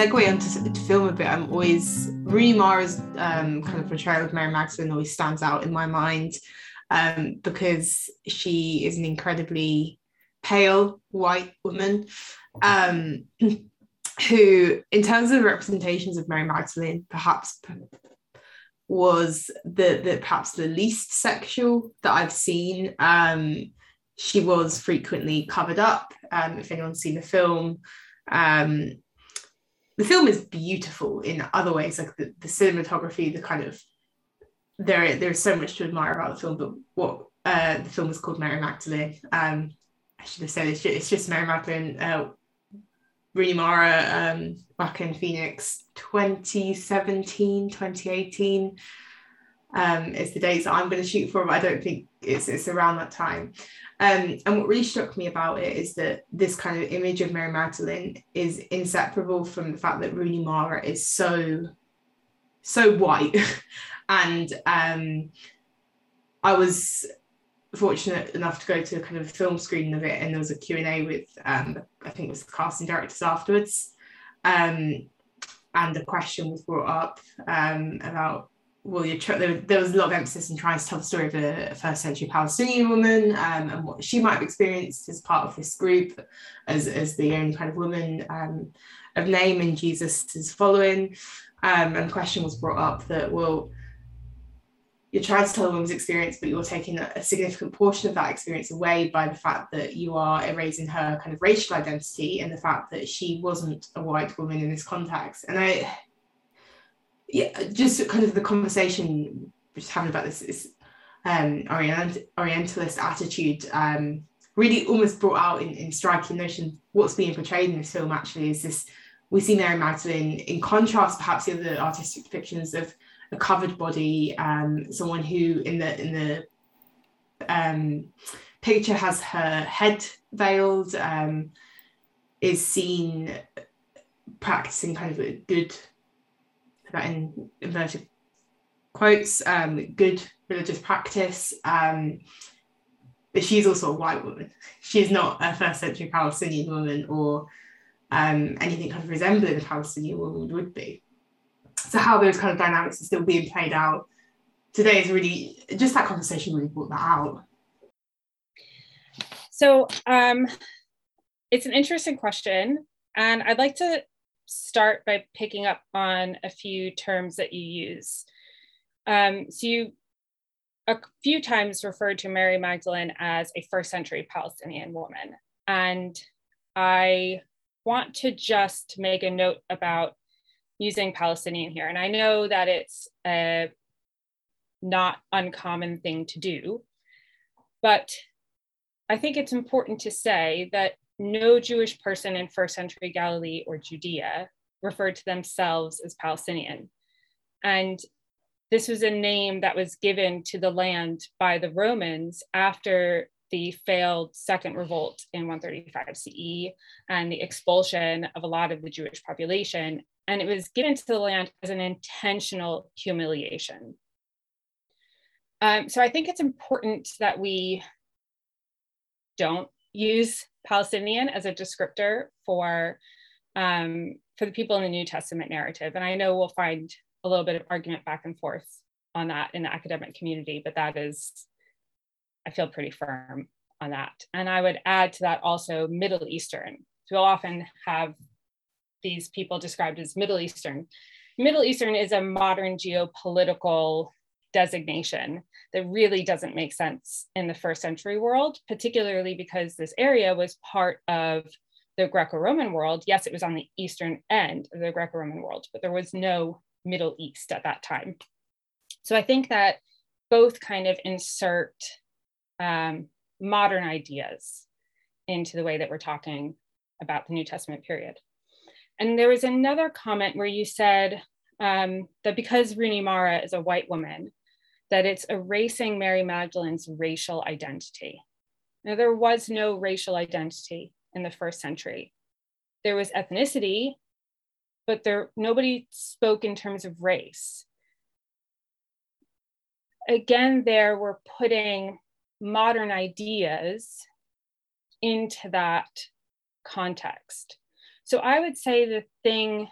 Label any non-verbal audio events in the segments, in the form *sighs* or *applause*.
segue onto to film a bit, I'm always Rooney um, kind of portrayal of Mary Magdalene always stands out in my mind um, because she is an incredibly pale white woman um, *laughs* who, in terms of representations of Mary Magdalene, perhaps was the, the perhaps the least sexual that I've seen. Um, she was frequently covered up. Um, if anyone's seen the film, um, the film is beautiful in other ways, like the, the cinematography, the kind of there there's so much to admire about the film. But what uh, the film is called Mary Magdalene. Um, I should have said it's just, it's just Mary Magdalene. Uh, Rooney Mara, um, in Phoenix, 2017, 2018 um, is the dates that I'm going to shoot for, but I don't think it's, it's around that time. Um, and what really struck me about it is that this kind of image of Mary Magdalene is inseparable from the fact that Rooney Mara is so, so white. *laughs* and um, I was fortunate enough to go to a kind of film screening of it, and there was a Q&A with, um, I think it was the casting directors afterwards. Um, and a question was brought up um, about well, there, there, was a lot of emphasis in trying to tell the story of a, first century Palestinian woman um, and what she might have experienced as part of this group, as, as the only kind of woman um, of name in Jesus' following. Um, and the question was brought up that, well, you're trying to tell a woman's experience, but you're taking a significant portion of that experience away by the fact that you are erasing her kind of racial identity and the fact that she wasn't a white woman in this context. And I, yeah, just kind of the conversation we're just having about this is um, Orient, Orientalist attitude um, really almost brought out in, in striking notion what's being portrayed in this film actually is this we see Mary Magdalene in contrast perhaps the other artistic depictions of a covered body, um, someone who in the in the um, picture has her head veiled, um, is seen practicing kind of a good in inverted quotes, um, good religious practice. Um, but she's also a white woman. She's not a first century Palestinian woman or um, anything kind of resembling a Palestinian woman would be. So how those kind of dynamics are still being played out today is really just that conversation really brought that out. So um, it's an interesting question, and I'd like to start by picking up on a few terms that you use. Um, so you a few times referred to Mary Magdalene as a first century Palestinian woman. And I want to just make a note about using Palestinian here. And I know that it's a not uncommon thing to do, but I think it's important to say that no Jewish person in first century Galilee or Judea referred to themselves as Palestinian. And this was a name that was given to the land by the Romans after the failed second revolt in 135 CE and the expulsion of a lot of the Jewish population. And it was given to the land as an intentional humiliation. Um, so I think it's important that we don't use Palestinian as a descriptor for um, for the people in the New Testament narrative. And I know we'll find a little bit of argument back and forth on that in the academic community, but that is, I feel pretty firm on that. And I would add to that also Middle Eastern. So we'll often have these people described as Middle Eastern. Middle Eastern is a modern geopolitical designation that really doesn't make sense in the first century world, particularly because this area was part of the Greco Roman world. Yes, it was on the eastern end of the Greco Roman world, but there was no Middle East at that time. So I think that both kind of insert um, modern ideas into the way that we're talking about the New Testament period. And there was another comment where you said um, that because Rooney Mara is a white woman, that it's erasing Mary Magdalene's racial identity. Now, there was no racial identity in the first century. There was ethnicity, but there nobody spoke in terms of race. again, there we're putting modern ideas into that context. So I would say the thing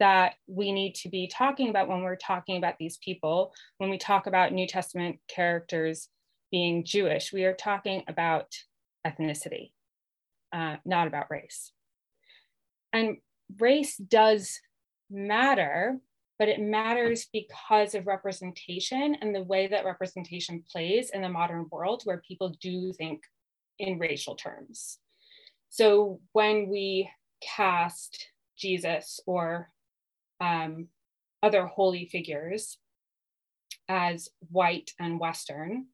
that we need to be talking about when we're talking about these people, when we talk about New Testament characters being Jewish, we are talking about ethnicity, uh, not about race. And race does matter, but it matters because of representation and the way that representation plays in the modern world where people do think in racial terms. So when we cast Jesus or um, other holy figures as white and Western,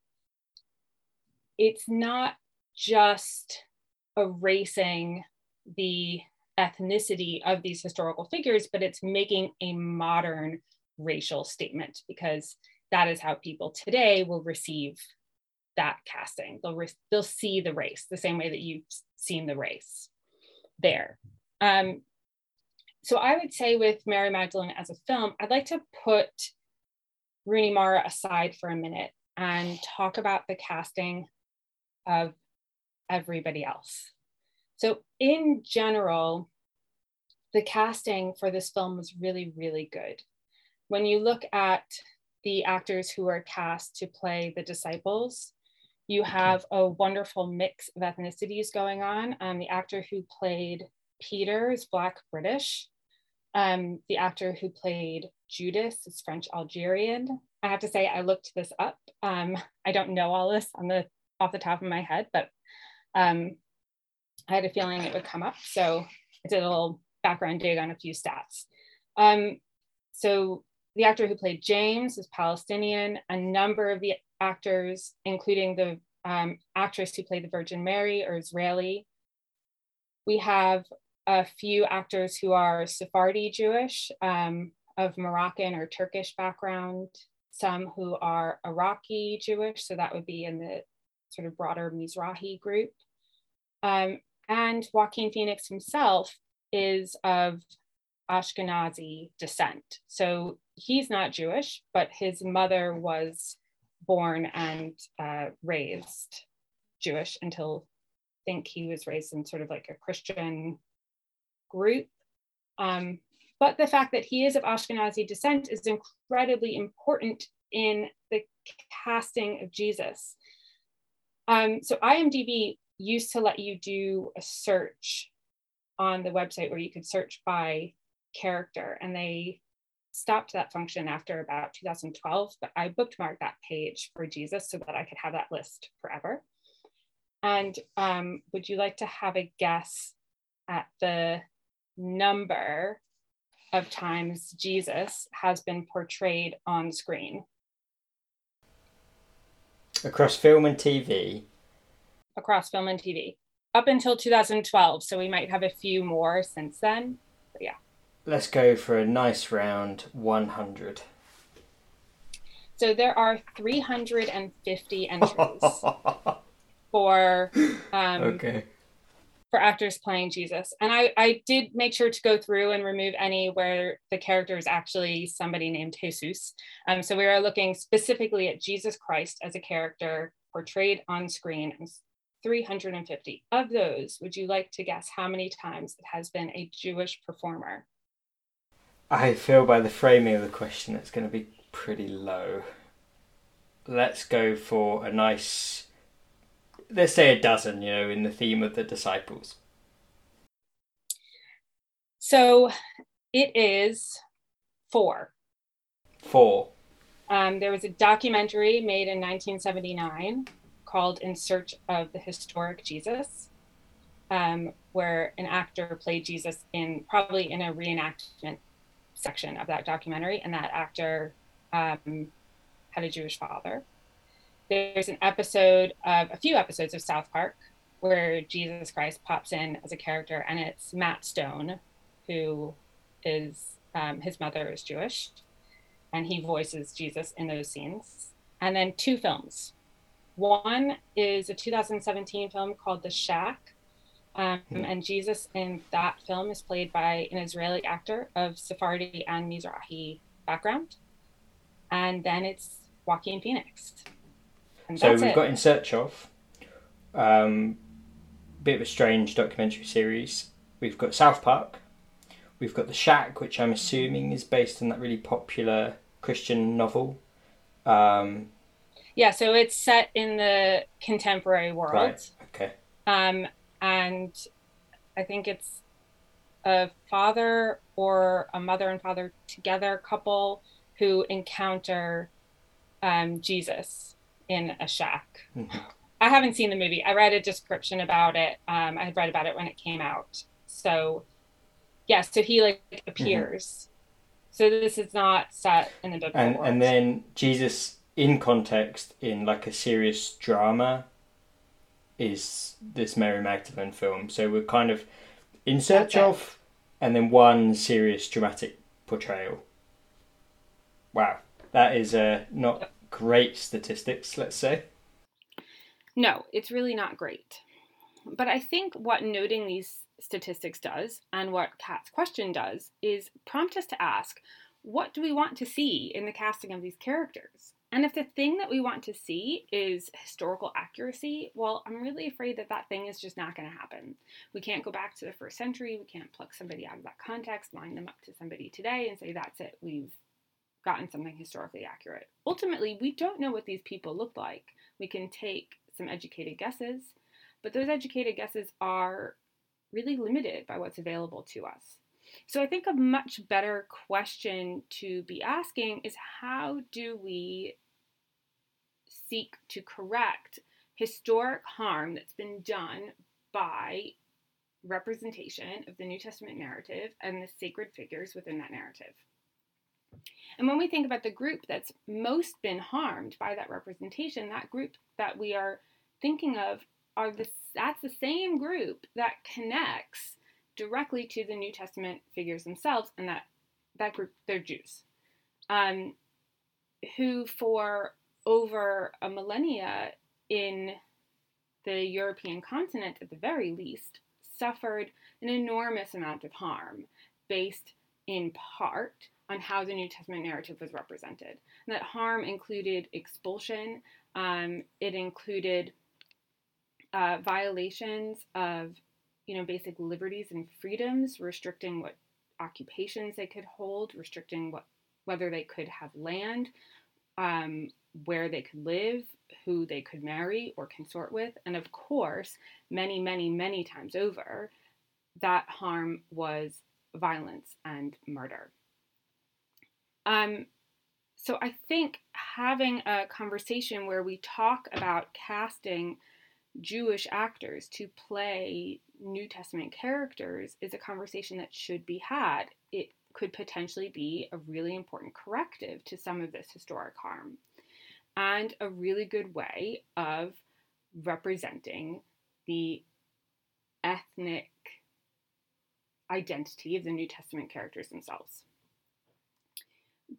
it's not just erasing the ethnicity of these historical figures, but it's making a modern racial statement because that is how people today will receive that casting. They'll, re- they'll see the race the same way that you've seen the race there. Um, so I would say with Mary Magdalene as a film, I'd like to put Rooney Mara aside for a minute and talk about the casting of everybody else. So, in general, the casting for this film was really, really good. When you look at the actors who are cast to play the disciples, you have a wonderful mix of ethnicities going on. Um, the actor who played Peter is Black British. Um, the actor who played Judas is French Algerian. I have to say, I looked this up. Um, I don't know all this on the off the top of my head, but um, I had a feeling it would come up. So I did a little background dig on a few stats. Um, so the actor who played James is Palestinian. A number of the actors, including the um, actress who played the Virgin Mary, or Israeli. We have a few actors who are Sephardi Jewish um, of Moroccan or Turkish background, some who are Iraqi Jewish, so that would be in the sort of broader Mizrahi group. Um, and Joaquin Phoenix himself is of Ashkenazi descent. So he's not Jewish, but his mother was born and uh, raised Jewish until I think he was raised in sort of like a Christian group. Um, but the fact that he is of Ashkenazi descent is incredibly important in the casting of Jesus. Um, so IMDb used to let you do a search on the website where you could search by character, and they stopped that function after about 2012. But I bookmarked that page for Jesus so that I could have that list forever. And um, would you like to have a guess at the number of times Jesus has been portrayed on screen? Across film and TV? Across film and TV up until 2012. So we might have a few more since then. But yeah. Let's go for a nice round 100. So there are 350 entries *laughs* for um, okay for actors playing Jesus. And I, I did make sure to go through and remove any where the character is actually somebody named Jesus. Um, so we are looking specifically at Jesus Christ as a character portrayed on screen 350. Of those, would you like to guess how many times it has been a Jewish performer? I feel by the framing of the question it's going to be pretty low. Let's go for a nice, let's say a dozen, you know, in the theme of the disciples. So it is four. Four. Um, there was a documentary made in 1979 called In Search of the Historic Jesus, um, where an actor played Jesus in probably in a reenactment section of that documentary, and that actor um, had a Jewish father. There's an episode of a few episodes of South Park where Jesus Christ pops in as a character, and it's Matt Stone, who is um, his mother is Jewish, and he voices Jesus in those scenes. And then two films one is a 2017 film called The Shack. Um, mm. And Jesus in that film is played by an Israeli actor of Sephardi and Mizrahi background. And then it's Joaquin Phoenix. And so we've it. got In Search of, um, a bit of a strange documentary series. We've got South Park. We've got The Shack, which I'm assuming is based on that really popular Christian novel. Um, yeah, so it's set in the contemporary world. Right. Okay. Um, and I think it's a father or a mother and father together couple who encounter um, Jesus in a shack. Mm-hmm. I haven't seen the movie. I read a description about it. Um, I had read about it when it came out. So, yeah, so he like appears. Mm-hmm. So this is not set in the biblical and, world. And then Jesus in context in like a serious drama is this Mary Magdalene film. So we're kind of in search okay. of and then one serious dramatic portrayal. Wow, that is uh, not great statistics, let's say. No, it's really not great. But I think what noting these statistics does and what Kat's question does is prompt us to ask what do we want to see in the casting of these characters? And if the thing that we want to see is historical accuracy, well, I'm really afraid that that thing is just not going to happen. We can't go back to the first century. We can't pluck somebody out of that context, line them up to somebody today, and say, that's it, we've gotten something historically accurate. Ultimately, we don't know what these people looked like. We can take some educated guesses, but those educated guesses are really limited by what's available to us. So I think a much better question to be asking is how do we seek to correct historic harm that's been done by representation of the New Testament narrative and the sacred figures within that narrative. And when we think about the group that's most been harmed by that representation, that group that we are thinking of are the that's the same group that connects directly to the New Testament figures themselves, and that that group they're Jews, um, who for over a millennia in the European continent, at the very least, suffered an enormous amount of harm based in part on how the New Testament narrative was represented. And that harm included expulsion, um, it included uh, violations of you know, basic liberties and freedoms, restricting what occupations they could hold, restricting what whether they could have land, um, where they could live, who they could marry or consort with, and of course, many, many, many times over, that harm was violence and murder. Um, so I think having a conversation where we talk about casting Jewish actors to play New Testament characters is a conversation that should be had. It could potentially be a really important corrective to some of this historic harm and a really good way of representing the ethnic identity of the New Testament characters themselves.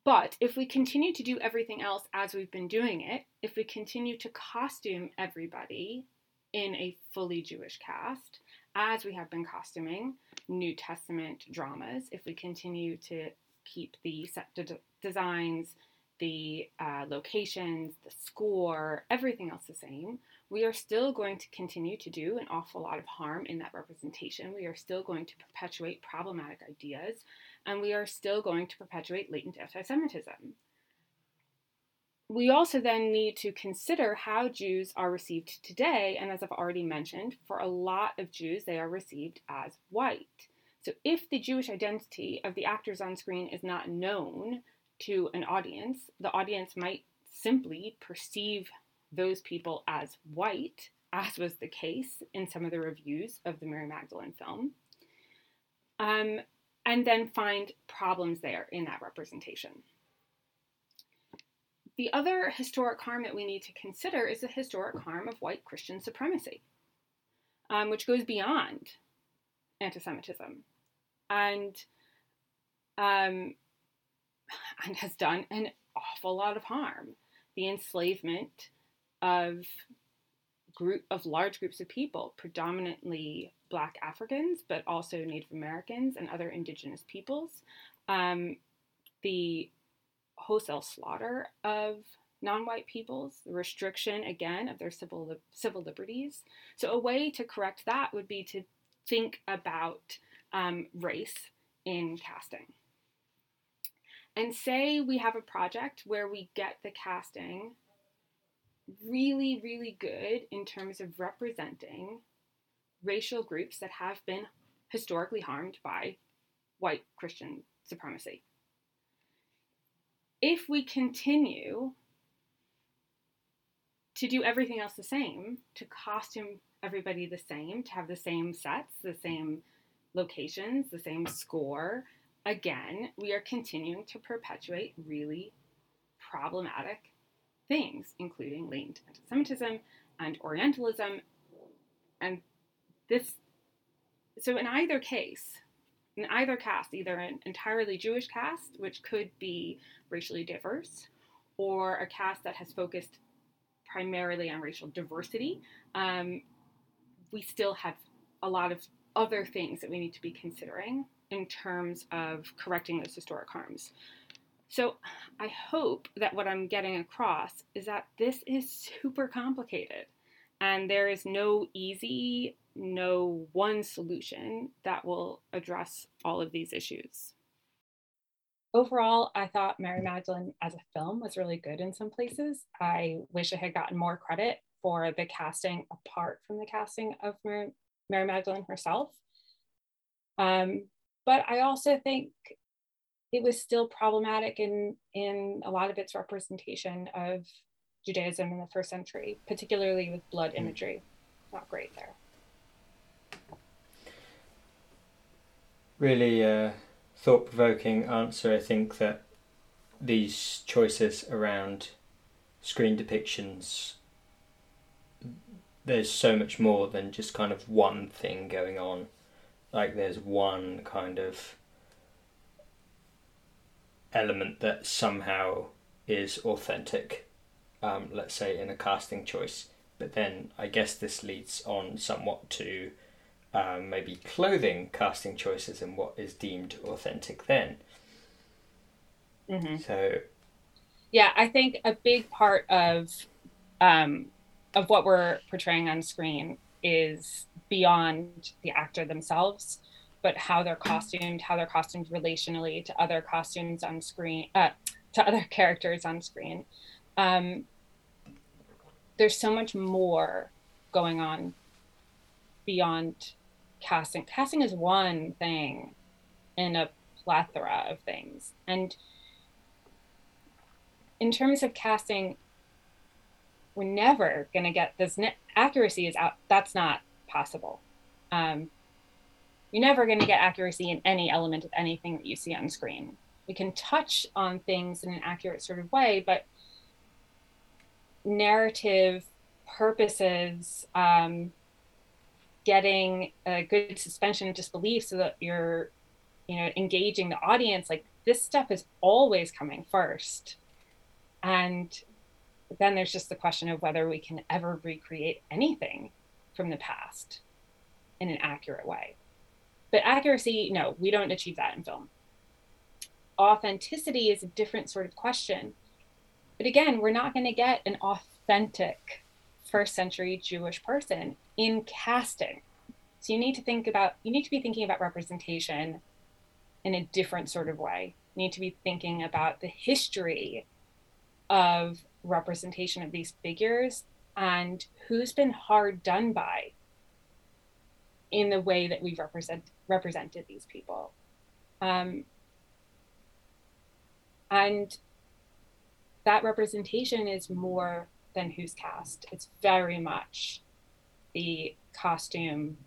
But if we continue to do everything else as we've been doing it, if we continue to costume everybody in a fully Jewish cast, as we have been costuming New Testament dramas, if we continue to keep the set de- designs, the uh, locations, the score, everything else the same, we are still going to continue to do an awful lot of harm in that representation. We are still going to perpetuate problematic ideas, and we are still going to perpetuate latent anti Semitism we also then need to consider how Jews are received today. And as I've already mentioned, for a lot of Jews, they are received as white. So if the Jewish identity of the actors on screen is not known to an audience, the audience might simply perceive those people as white, as was the case in some of the reviews of the Mary Magdalene film, um, and then find problems there in that representation. The other historic harm that we need to consider is the historic harm of white Christian supremacy, um, which goes beyond anti Semitism and, um, *sighs* and has done an awful lot of harm. The enslavement of group of large groups of people, predominantly Black Africans, but also Native Americans and other indigenous peoples. Um, the wholesale slaughter of non-white peoples, the restriction again of their civil civil liberties. So a way to correct that would be to think about um, race in casting. And say we have a project where we get the casting really, really good in terms of representing racial groups that have been historically harmed by white Christian supremacy. If we continue to do everything else the same, to costume everybody the same, to have the same sets, the same locations, the same score, again, we are continuing to perpetuate really problematic things, including latent anti Semitism and Orientalism. And this, so in either case, in either cast, either an entirely Jewish cast, which could be racially diverse, or a cast that has focused primarily on racial diversity, um, we still have a lot of other things that we need to be considering in terms of correcting those historic harms. So I hope that what I'm getting across is that this is super complicated and there is no easy, no one solution that will address all of these issues. Overall, I thought Mary Magdalene as a film was really good in some places. I wish I had gotten more credit for the casting apart from the casting of Mary, Mary Magdalene herself. Um, but I also think it was still problematic in in a lot of its representation of Judaism in the first century, particularly with blood hmm. imagery. Not great there. Really uh, thought provoking answer. I think that these choices around screen depictions there's so much more than just kind of one thing going on. Like there's one kind of element that somehow is authentic, um, let's say in a casting choice. But then I guess this leads on somewhat to um, maybe clothing casting choices and what is deemed authentic then. Mm-hmm. So, yeah, I think a big part of um, of what we're portraying on screen is beyond the actor themselves, but how they're costumed, how they're costumed relationally to other costumes on screen, uh, to other *laughs* characters on screen. Um, there's so much more going on beyond casting. Casting is one thing in a plethora of things. And in terms of casting, we're never going to get this ne- accuracy is out that's not possible um, you're never going to get accuracy in any element of anything that you see on screen we can touch on things in an accurate sort of way but narrative purposes um, getting a good suspension of disbelief so that you're you know engaging the audience like this stuff is always coming first and then there's just the question of whether we can ever recreate anything from the past in an accurate way. But accuracy, no, we don't achieve that in film. Authenticity is a different sort of question. But again, we're not going to get an authentic first century Jewish person in casting. So you need to think about, you need to be thinking about representation in a different sort of way. You need to be thinking about the history of representation of these figures and who's been hard done by in the way that we've represent, represented these people. Um, and that representation is more than who's cast. It's very much the costume,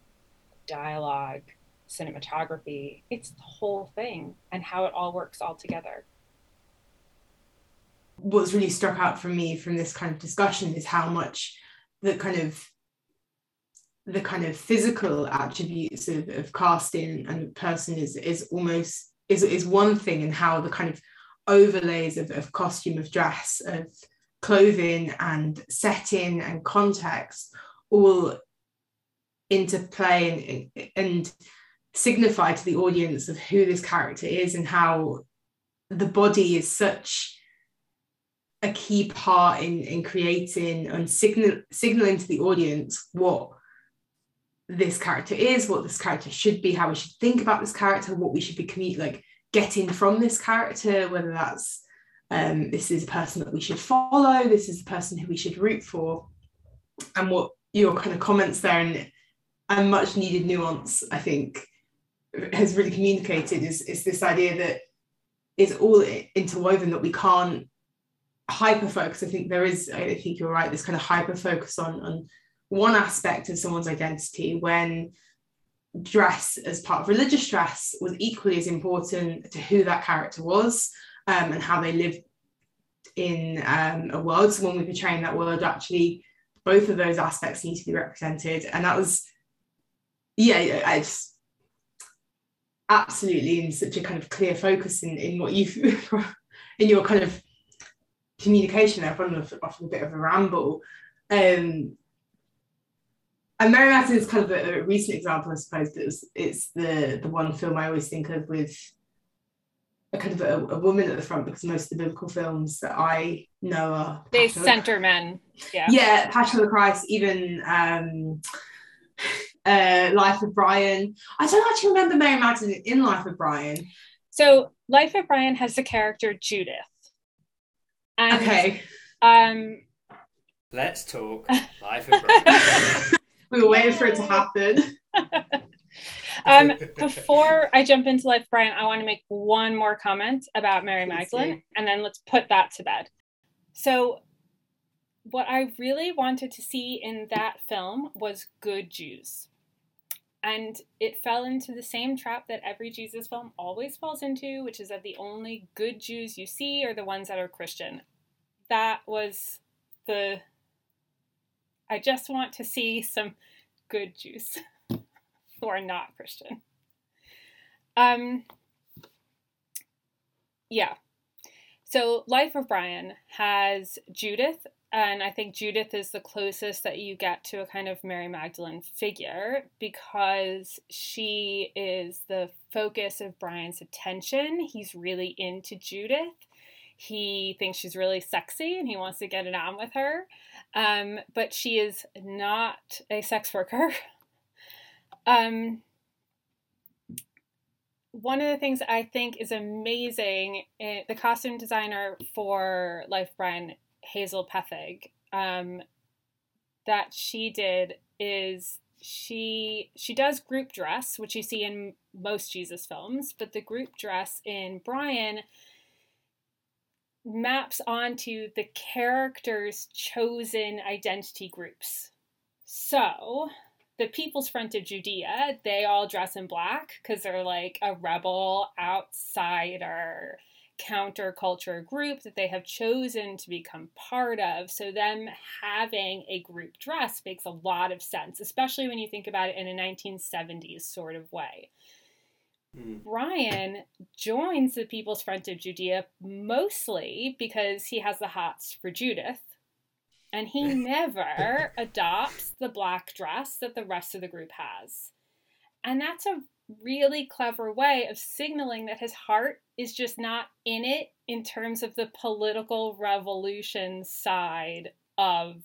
dialogue, cinematography. It's the whole thing and how it all works all together what's really struck out for me from this kind of discussion is how much the kind of the kind of physical attributes of, of casting and person is is almost is, is one thing and how the kind of overlays of, of costume of dress of clothing and setting and context all interplay and, and signify to the audience of who this character is and how the body is such a key part in in creating and signal signaling to the audience what this character is, what this character should be, how we should think about this character, what we should be like getting from this character, whether that's um, this is a person that we should follow, this is the person who we should root for, and what your kind of comments there and and much needed nuance, I think, has really communicated is, is this idea that is all interwoven that we can't hyper focus. I think there is, I think you're right, this kind of hyper focus on, on one aspect of someone's identity when dress as part of religious dress was equally as important to who that character was um, and how they live in um, a world. So when we're portraying that world, actually, both of those aspects need to be represented. And that was, yeah, I absolutely in such a kind of clear focus in, in what you've, *laughs* in your kind of communication there, often, often a bit of a ramble. Um, and Mary Magdalene is kind of a, a, recent example, I suppose, but it's, it's the, the one film I always think of with a kind of a, a, woman at the front because most of the biblical films that I know are they center men. Yeah. Yeah, Passion of the Christ, even um *laughs* uh Life of Brian. I don't actually remember Mary Magdalene in Life of Brian. So Life of Brian has the character Judith. And, okay. Um let's talk *laughs* Life of Brian. *laughs* we were waiting for it to happen. Um, before I jump into Life Brian, I want to make one more comment about Mary Magdalene, and then let's put that to bed. So, what I really wanted to see in that film was good Jews. And it fell into the same trap that every Jesus film always falls into, which is that the only good Jews you see are the ones that are Christian. That was the. I just want to see some good Jews. *laughs* who are not Christian. Um, yeah. So, Life of Brian has Judith, and I think Judith is the closest that you get to a kind of Mary Magdalene figure because she is the focus of Brian's attention. He's really into Judith. He thinks she's really sexy and he wants to get it on with her. Um, but she is not a sex worker. *laughs* Um, one of the things I think is amazing, eh, the costume designer for Life Brian, Hazel Pethig, um, that she did is she she does group dress, which you see in most Jesus films, but the group dress in Brian maps onto the characters' chosen identity groups. So the People's Front of Judea, they all dress in black because they're like a rebel, outsider, counterculture group that they have chosen to become part of. So, them having a group dress makes a lot of sense, especially when you think about it in a 1970s sort of way. Mm. Brian joins the People's Front of Judea mostly because he has the hots for Judith and he *laughs* never adopts the black dress that the rest of the group has. And that's a really clever way of signaling that his heart is just not in it in terms of the political revolution side of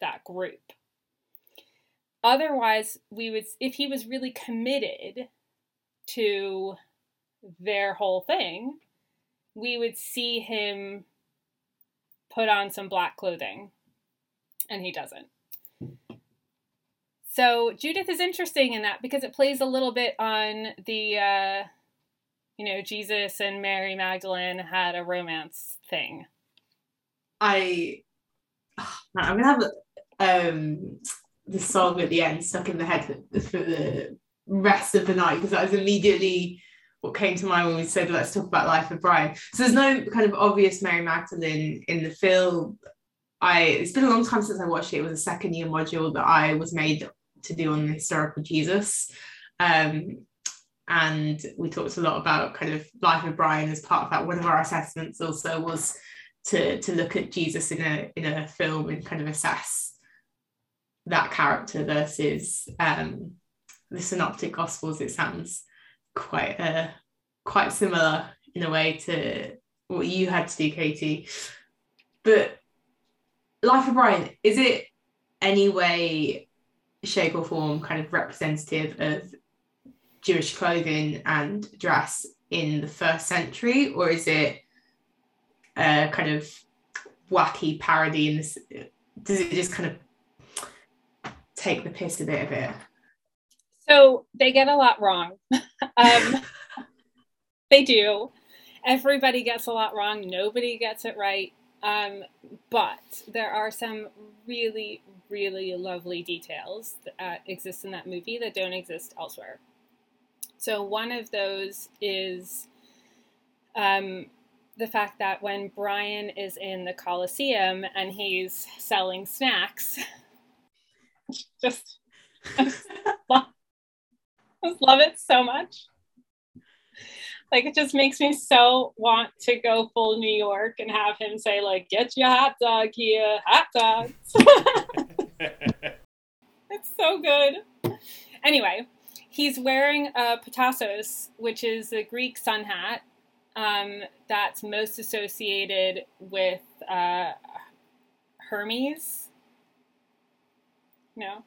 that group. Otherwise, we would if he was really committed to their whole thing, we would see him put on some black clothing and he doesn't. So Judith is interesting in that because it plays a little bit on the, uh, you know, Jesus and Mary Magdalene had a romance thing. I, I'm gonna have um, the song at the end stuck in the head for, for the rest of the night because that was immediately what came to mind when we said let's talk about life of Brian. So there's no kind of obvious Mary Magdalene in the film I it's been a long time since I watched it. It was a second year module that I was made to do on the historical Jesus. Um, and we talked a lot about kind of life of Brian as part of that. One of our assessments also was to to look at Jesus in a in a film and kind of assess that character versus um, the synoptic gospels. It sounds quite uh, quite similar in a way to what you had to do, Katie. but Life of Brian, is it any way, shape, or form kind of representative of Jewish clothing and dress in the first century, or is it a kind of wacky parody? In this, does it just kind of take the piss a bit of it? So they get a lot wrong. *laughs* um, *laughs* they do. Everybody gets a lot wrong. Nobody gets it right. Um, but there are some really, really lovely details that uh, exist in that movie that don't exist elsewhere. So one of those is um, the fact that when Brian is in the Coliseum and he's selling snacks, *laughs* just *laughs* I just love, just love it so much. Like it just makes me so want to go full New York and have him say like, "Get your hot dog here, hot dogs." *laughs* it's so good. Anyway, he's wearing a petasos, which is a Greek sun hat um, that's most associated with uh, Hermes. No.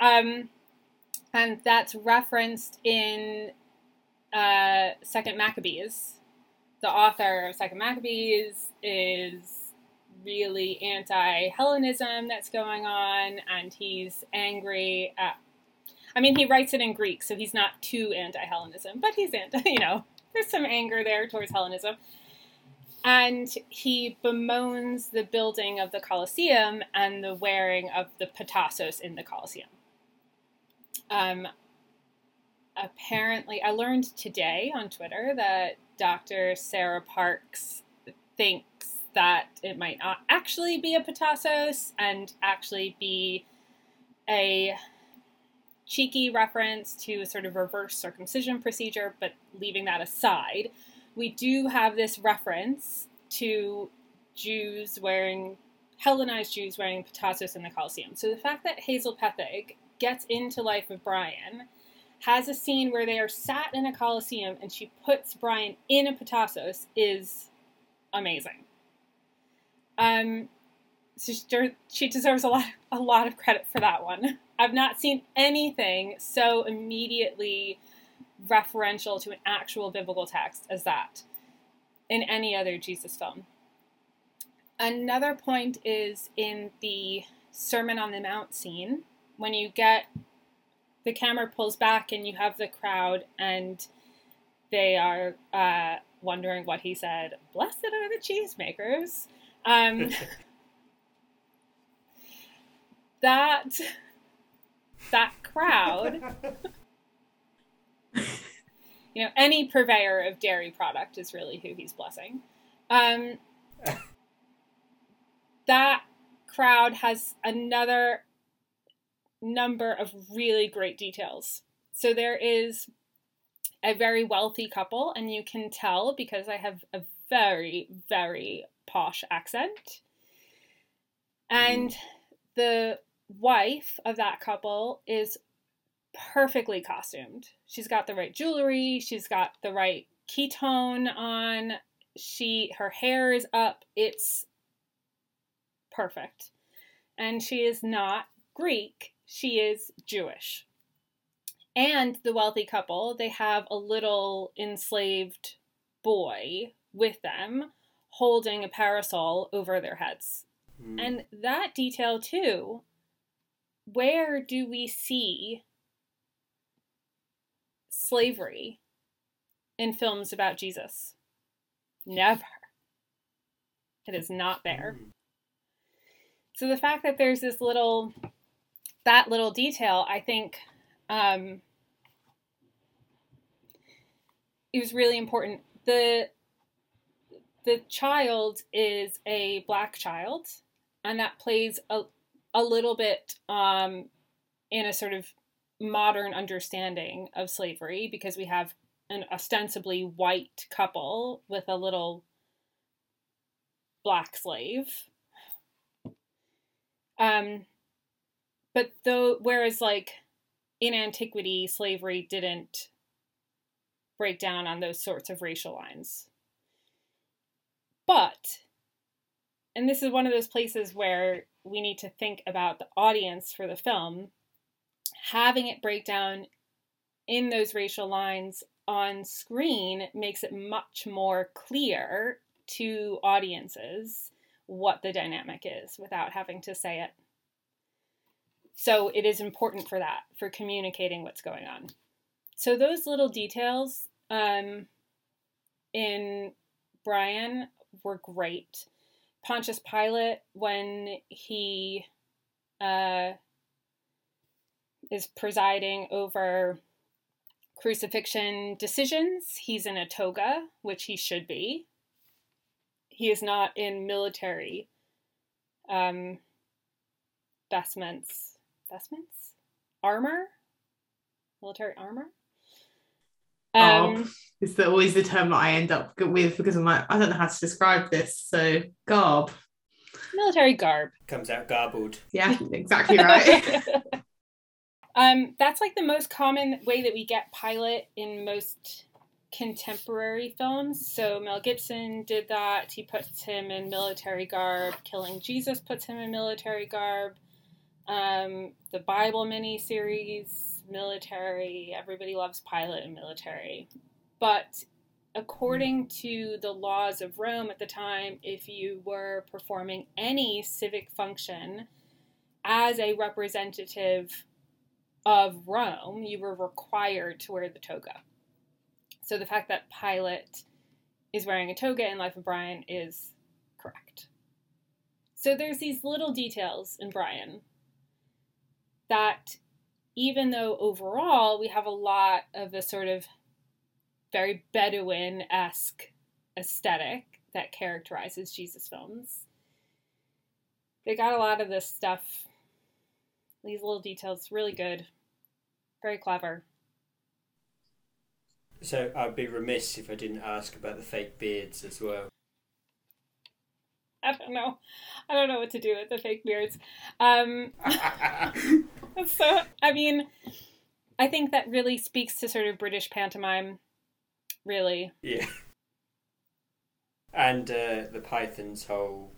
Um, and that's referenced in uh, Second Maccabees. The author of Second Maccabees is really anti Hellenism that's going on, and he's angry at. I mean, he writes it in Greek, so he's not too anti Hellenism, but he's anti, *laughs* you know, there's some anger there towards Hellenism. And he bemoans the building of the Colosseum and the wearing of the petasos in the Colosseum. Um, apparently, I learned today on Twitter that Dr. Sarah Parks thinks that it might not actually be a petasos and actually be a cheeky reference to a sort of reverse circumcision procedure, but leaving that aside, we do have this reference to Jews wearing, Hellenized Jews wearing petasos in the Colosseum. So the fact that Hazel Pethig gets into Life of Brian has a scene where they are sat in a coliseum and she puts Brian in a petasos is amazing. Um, so she deserves a lot, a lot of credit for that one. I've not seen anything so immediately referential to an actual biblical text as that in any other Jesus film. Another point is in the Sermon on the Mount scene when you get the camera pulls back and you have the crowd and they are uh, wondering what he said. Blessed are the cheesemakers. Um, *laughs* that that crowd, *laughs* you know, any purveyor of dairy product is really who he's blessing. Um, *laughs* that crowd has another number of really great details. So there is a very wealthy couple, and you can tell because I have a very, very posh accent. And the wife of that couple is perfectly costumed. She's got the right jewelry, she's got the right chiton on, she her hair is up. It's perfect. And she is not Greek she is Jewish. And the wealthy couple, they have a little enslaved boy with them holding a parasol over their heads. Mm. And that detail, too, where do we see slavery in films about Jesus? Never. It is not there. Mm. So the fact that there's this little that little detail, I think um, it was really important. The the child is a black child, and that plays a, a little bit um, in a sort of modern understanding of slavery because we have an ostensibly white couple with a little black slave. Um, but though, whereas like in antiquity, slavery didn't break down on those sorts of racial lines. But and this is one of those places where we need to think about the audience for the film, having it break down in those racial lines on screen makes it much more clear to audiences what the dynamic is without having to say it. So it is important for that, for communicating what's going on. So those little details um, in Brian were great. Pontius Pilate, when he uh, is presiding over crucifixion decisions, he's in a toga, which he should be. He is not in military um, vestments. Vestments? Armor? Military armor? Um, garb is the, always the term that I end up with because I'm like, I don't know how to describe this. So, garb. Military garb. Comes out garbled. Yeah, exactly right. *laughs* *laughs* um, that's like the most common way that we get Pilate in most contemporary films. So Mel Gibson did that. He puts him in military garb. Killing Jesus puts him in military garb. Um, the Bible miniseries, military. Everybody loves Pilate and military. But according to the laws of Rome at the time, if you were performing any civic function as a representative of Rome, you were required to wear the toga. So the fact that Pilate is wearing a toga in Life of Brian is correct. So there's these little details in Brian that even though overall we have a lot of the sort of very Bedouin esque aesthetic that characterizes Jesus films, they got a lot of this stuff, these little details, really good, very clever. So I'd be remiss if I didn't ask about the fake beards as well. I don't know. I don't know what to do with the fake beards. Um, *laughs* *laughs* so, *laughs* I mean, I think that really speaks to sort of British pantomime, really. Yeah. And uh, the Python's whole,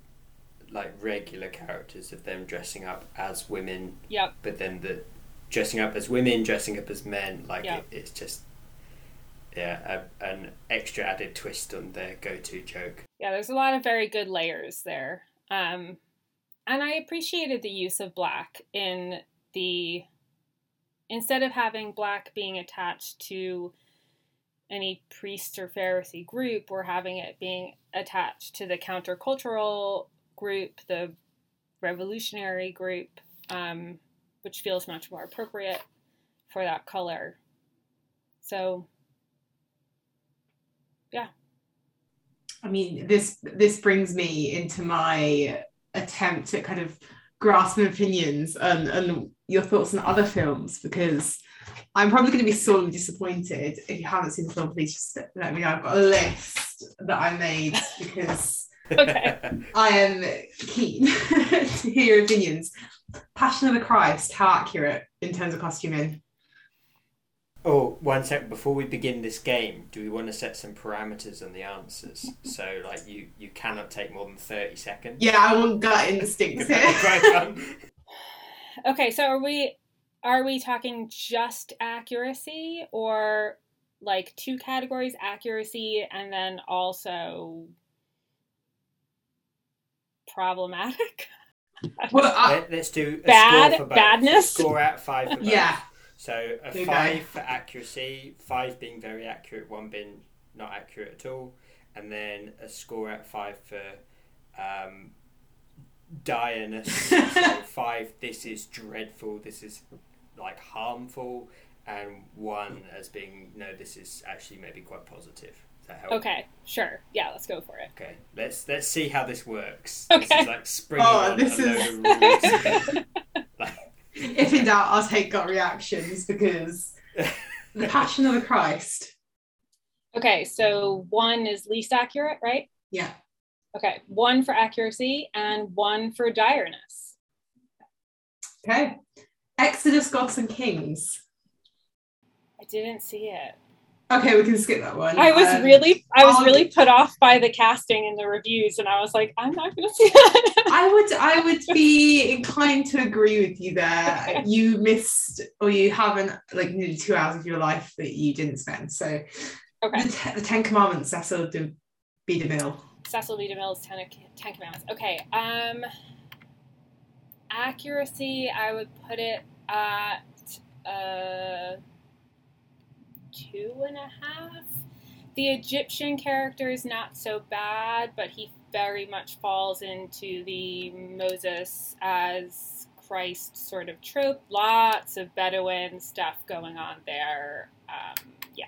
like, regular characters of them dressing up as women. Yep. But then the dressing up as women, dressing up as men, like, Yep. it, it's just, yeah, a, an extra added twist on their go to joke. Yeah, there's a lot of very good layers there. Um, and I appreciated the use of black in the instead of having black being attached to any priest or Pharisee group, we're having it being attached to the countercultural group, the revolutionary group, um, which feels much more appropriate for that color. So, yeah. I mean, this this brings me into my attempt at kind of grasping opinions and, and your thoughts on other films because I'm probably going to be sorely disappointed. If you haven't seen the film, please just let me know. I've got a list that I made because *laughs* Okay. I am keen *laughs* to hear your opinions. Passion of the Christ, how accurate in terms of costuming? Oh, one sec. Before we begin this game, do we want to set some parameters on the answers? So, like, you, you cannot take more than 30 seconds. Yeah, I want gut instincts That'd here. *laughs* Okay, so are we are we talking just accuracy or like two categories accuracy and then also problematic? Well, I, Let, us do a Bad- score for both. badness? Score out of five for both. yeah, So a Okay. five for accuracy, five being very accurate, one being not accurate at all, and then a score at five for um, direness. *laughs* so five, this is dreadful, this is like harmful, and one as being no, this is actually maybe quite positive. Does that help? Okay, sure. Yeah, let's go for it. Okay, let's let's see how this works. Okay. This is like springing Oh, on this is- *laughs* *laughs* load of rules. like, *laughs* if in doubt, I'll take gut reactions because the Passion of the Christ. Okay, so one is least accurate, right? Yeah, Okay, one for accuracy and one for direness. okay. Exodus, Gods and Kings. I didn't see it. Okay, we can skip that one. I was Um, really, I was I'll- really put off by the casting and the reviews, and I was like, I'm not going to see that. *laughs* I would I would be inclined to agree with you there. You missed or you haven't like nearly two hours of your life that you didn't spend. So okay. the, te- the Ten Commandments, Cecil de B. DeMille. Cecil B. DeMille's Ten, Ten Commandments. Okay. Um, accuracy, I would put it at uh, two and a half. The Egyptian character is not so bad, but he very much falls into the Moses as Christ sort of trope. Lots of Bedouin stuff going on there. Um, yeah.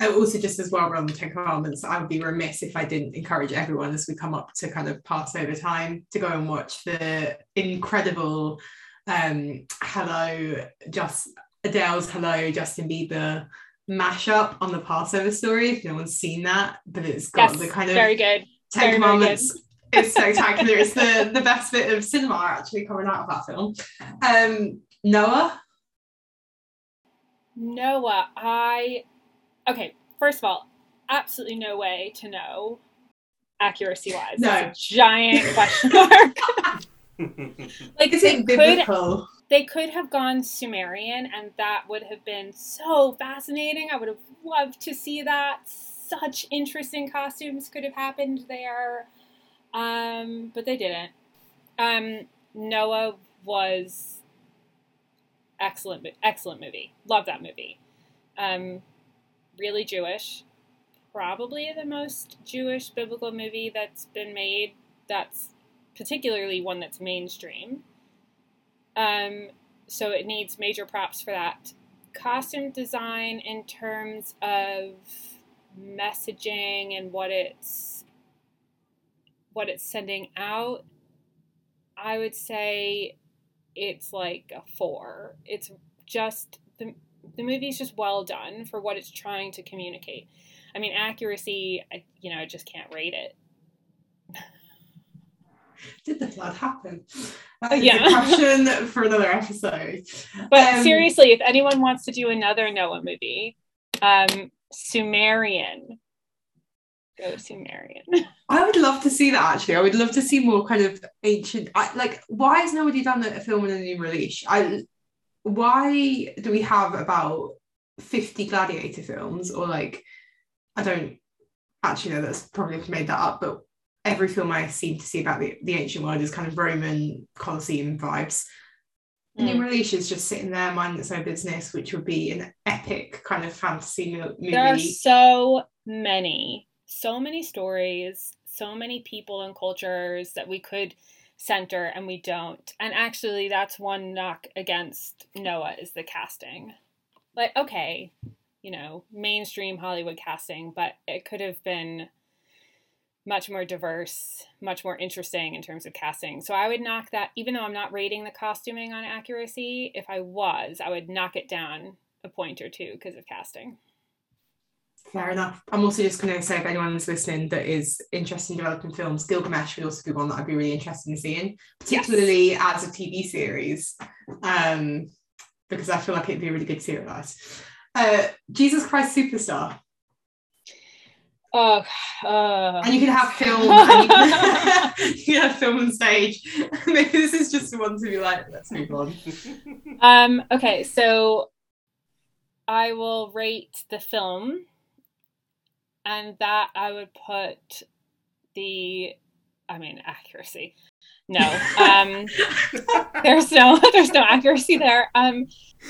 Uh, also, just as well, we're on the Ten Commandments, I would be remiss if I didn't encourage everyone as we come up to kind of Passover time to go and watch the incredible um, Hello, just Adele's Hello, Justin Bieber mashup on the Passover story. If no one's seen that, but it's got Yes, the kind of very good. Ten very, very Commandments. *laughs* It's *laughs* spectacular. it's the, the best bit of cinema actually coming out of that film. Um, Noah, Noah, I okay. First of all, absolutely no way to know accuracy wise. No. It's a giant question mark. *laughs* like is they it could biblical? They could have gone Sumerian, and that would have been so fascinating. I would have loved to see that. Such interesting costumes could have happened there, um, but they didn't. Um, Noah was excellent, excellent movie. Love that movie. Um, really Jewish. Probably the most Jewish biblical movie that's been made. That's particularly one that's mainstream. Um, so it needs major props for that. Costume design in terms of messaging and what it's what it's sending out, I would say it's like a four. It's just the the movie's just well done for what it's trying to communicate. I mean, accuracy, I, you know, I just can't rate it. *laughs* Did the flood happen? That yeah. question for another episode. But Um, seriously, if anyone wants to do another Noah movie, um, Sumerian, go Sumerian. *laughs* I would love to see that actually. I would love to see more kind of ancient. I, like, why has nobody done a film in a new release? I why do we have about fifty gladiator films or like I don't actually know. That's probably made that up, but every film I seem to see about the, the ancient world is kind of Roman Colosseum vibes. Mm. new release is just sitting there, minding its own business, which would be an epic kind of fantasy mo- movie. There are so many, so many stories, so many people and cultures that we could center and we don't. And actually, that's one knock against Noah is the casting. Like, okay, you know, mainstream Hollywood casting, but it could have been much more diverse, much more interesting in terms of casting. So I would knock that, even though I'm not rating the costuming on accuracy, if I was, I would knock it down a point or two because of casting. Fair enough. I'm also just going to say if anyone's listening that is interested in developing films, Gilgamesh would also be one that I'd be really interested in seeing, particularly as a TV series, um, because I feel like it'd be a really good serialized. Uh, Jesus Christ Superstar, Oh, uh, and you can have film, *laughs* and you can, *laughs* you can have film on stage. *laughs* Maybe this is just the one to be like, let's move on. um, okay, so I will rate the film, and that I would put the, I mean, accuracy. No, um, there's no, there's no accuracy there. Um,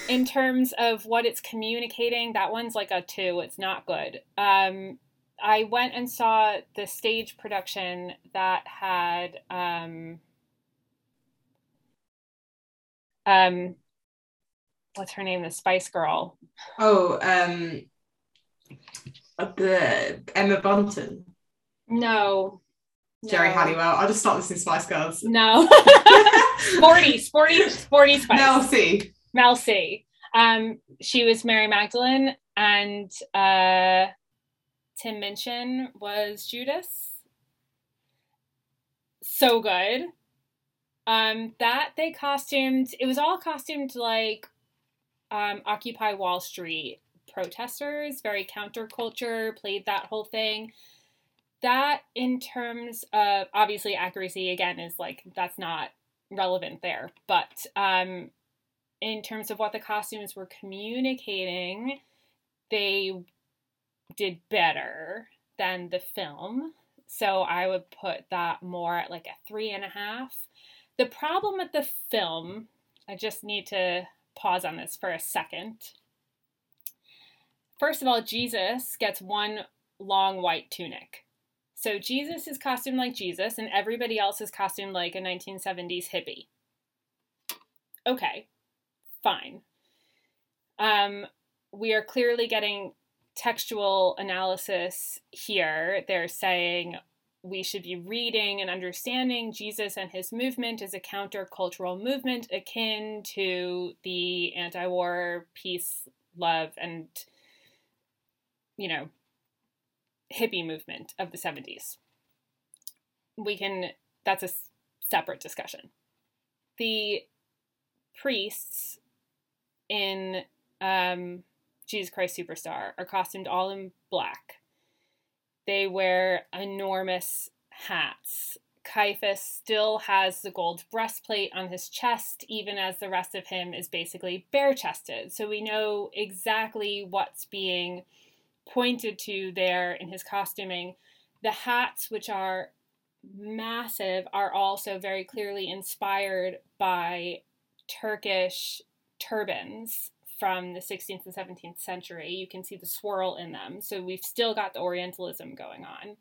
in terms of what it's communicating, that one's like a two. It's not good. Um, I went and saw the stage production that had um, um, what's her name? The Spice Girl. Oh, um, the Emma Bunton, No. Geri no. Halliwell. I'll just start listening to Spice Girls. No. *laughs* sporty, sporty, sporty Spice. Mel C. Mel C. Um, she was Mary Magdalene, and uh, Tim Minchin was Judas. So good. Um, that they costumed. It was all costumed like um, Occupy Wall Street, protesters, very counterculture, played that whole thing. That, in terms of obviously accuracy, again, is like that's not relevant there. But um, in terms of what the costumes were communicating, they did better than the film. So I would put that more at like a three and a half. The problem with the film, I just need to pause on this for a second. First of all, Jesus gets one long white tunic. So Jesus is costumed like Jesus, and everybody else is costumed like a 1970s hippie. Okay, fine. Um, we are clearly getting textual analysis here. They're saying we should be reading and understanding Jesus and his movement as a countercultural movement akin to the anti war, peace, love, and, you know, hippie movement of the 70s. We can, that's a separate discussion. The priests in um, Jesus Christ Superstar are costumed all in black. They wear enormous hats. Caiaphas still has the gold breastplate on his chest, even as the rest of him is basically bare chested. So we know exactly what's being pointed to there in his costuming. The hats, which are massive, are also very clearly inspired by Turkish turbans from the 16th and 17th century. You can see the swirl in them. So we've still got the Orientalism going on.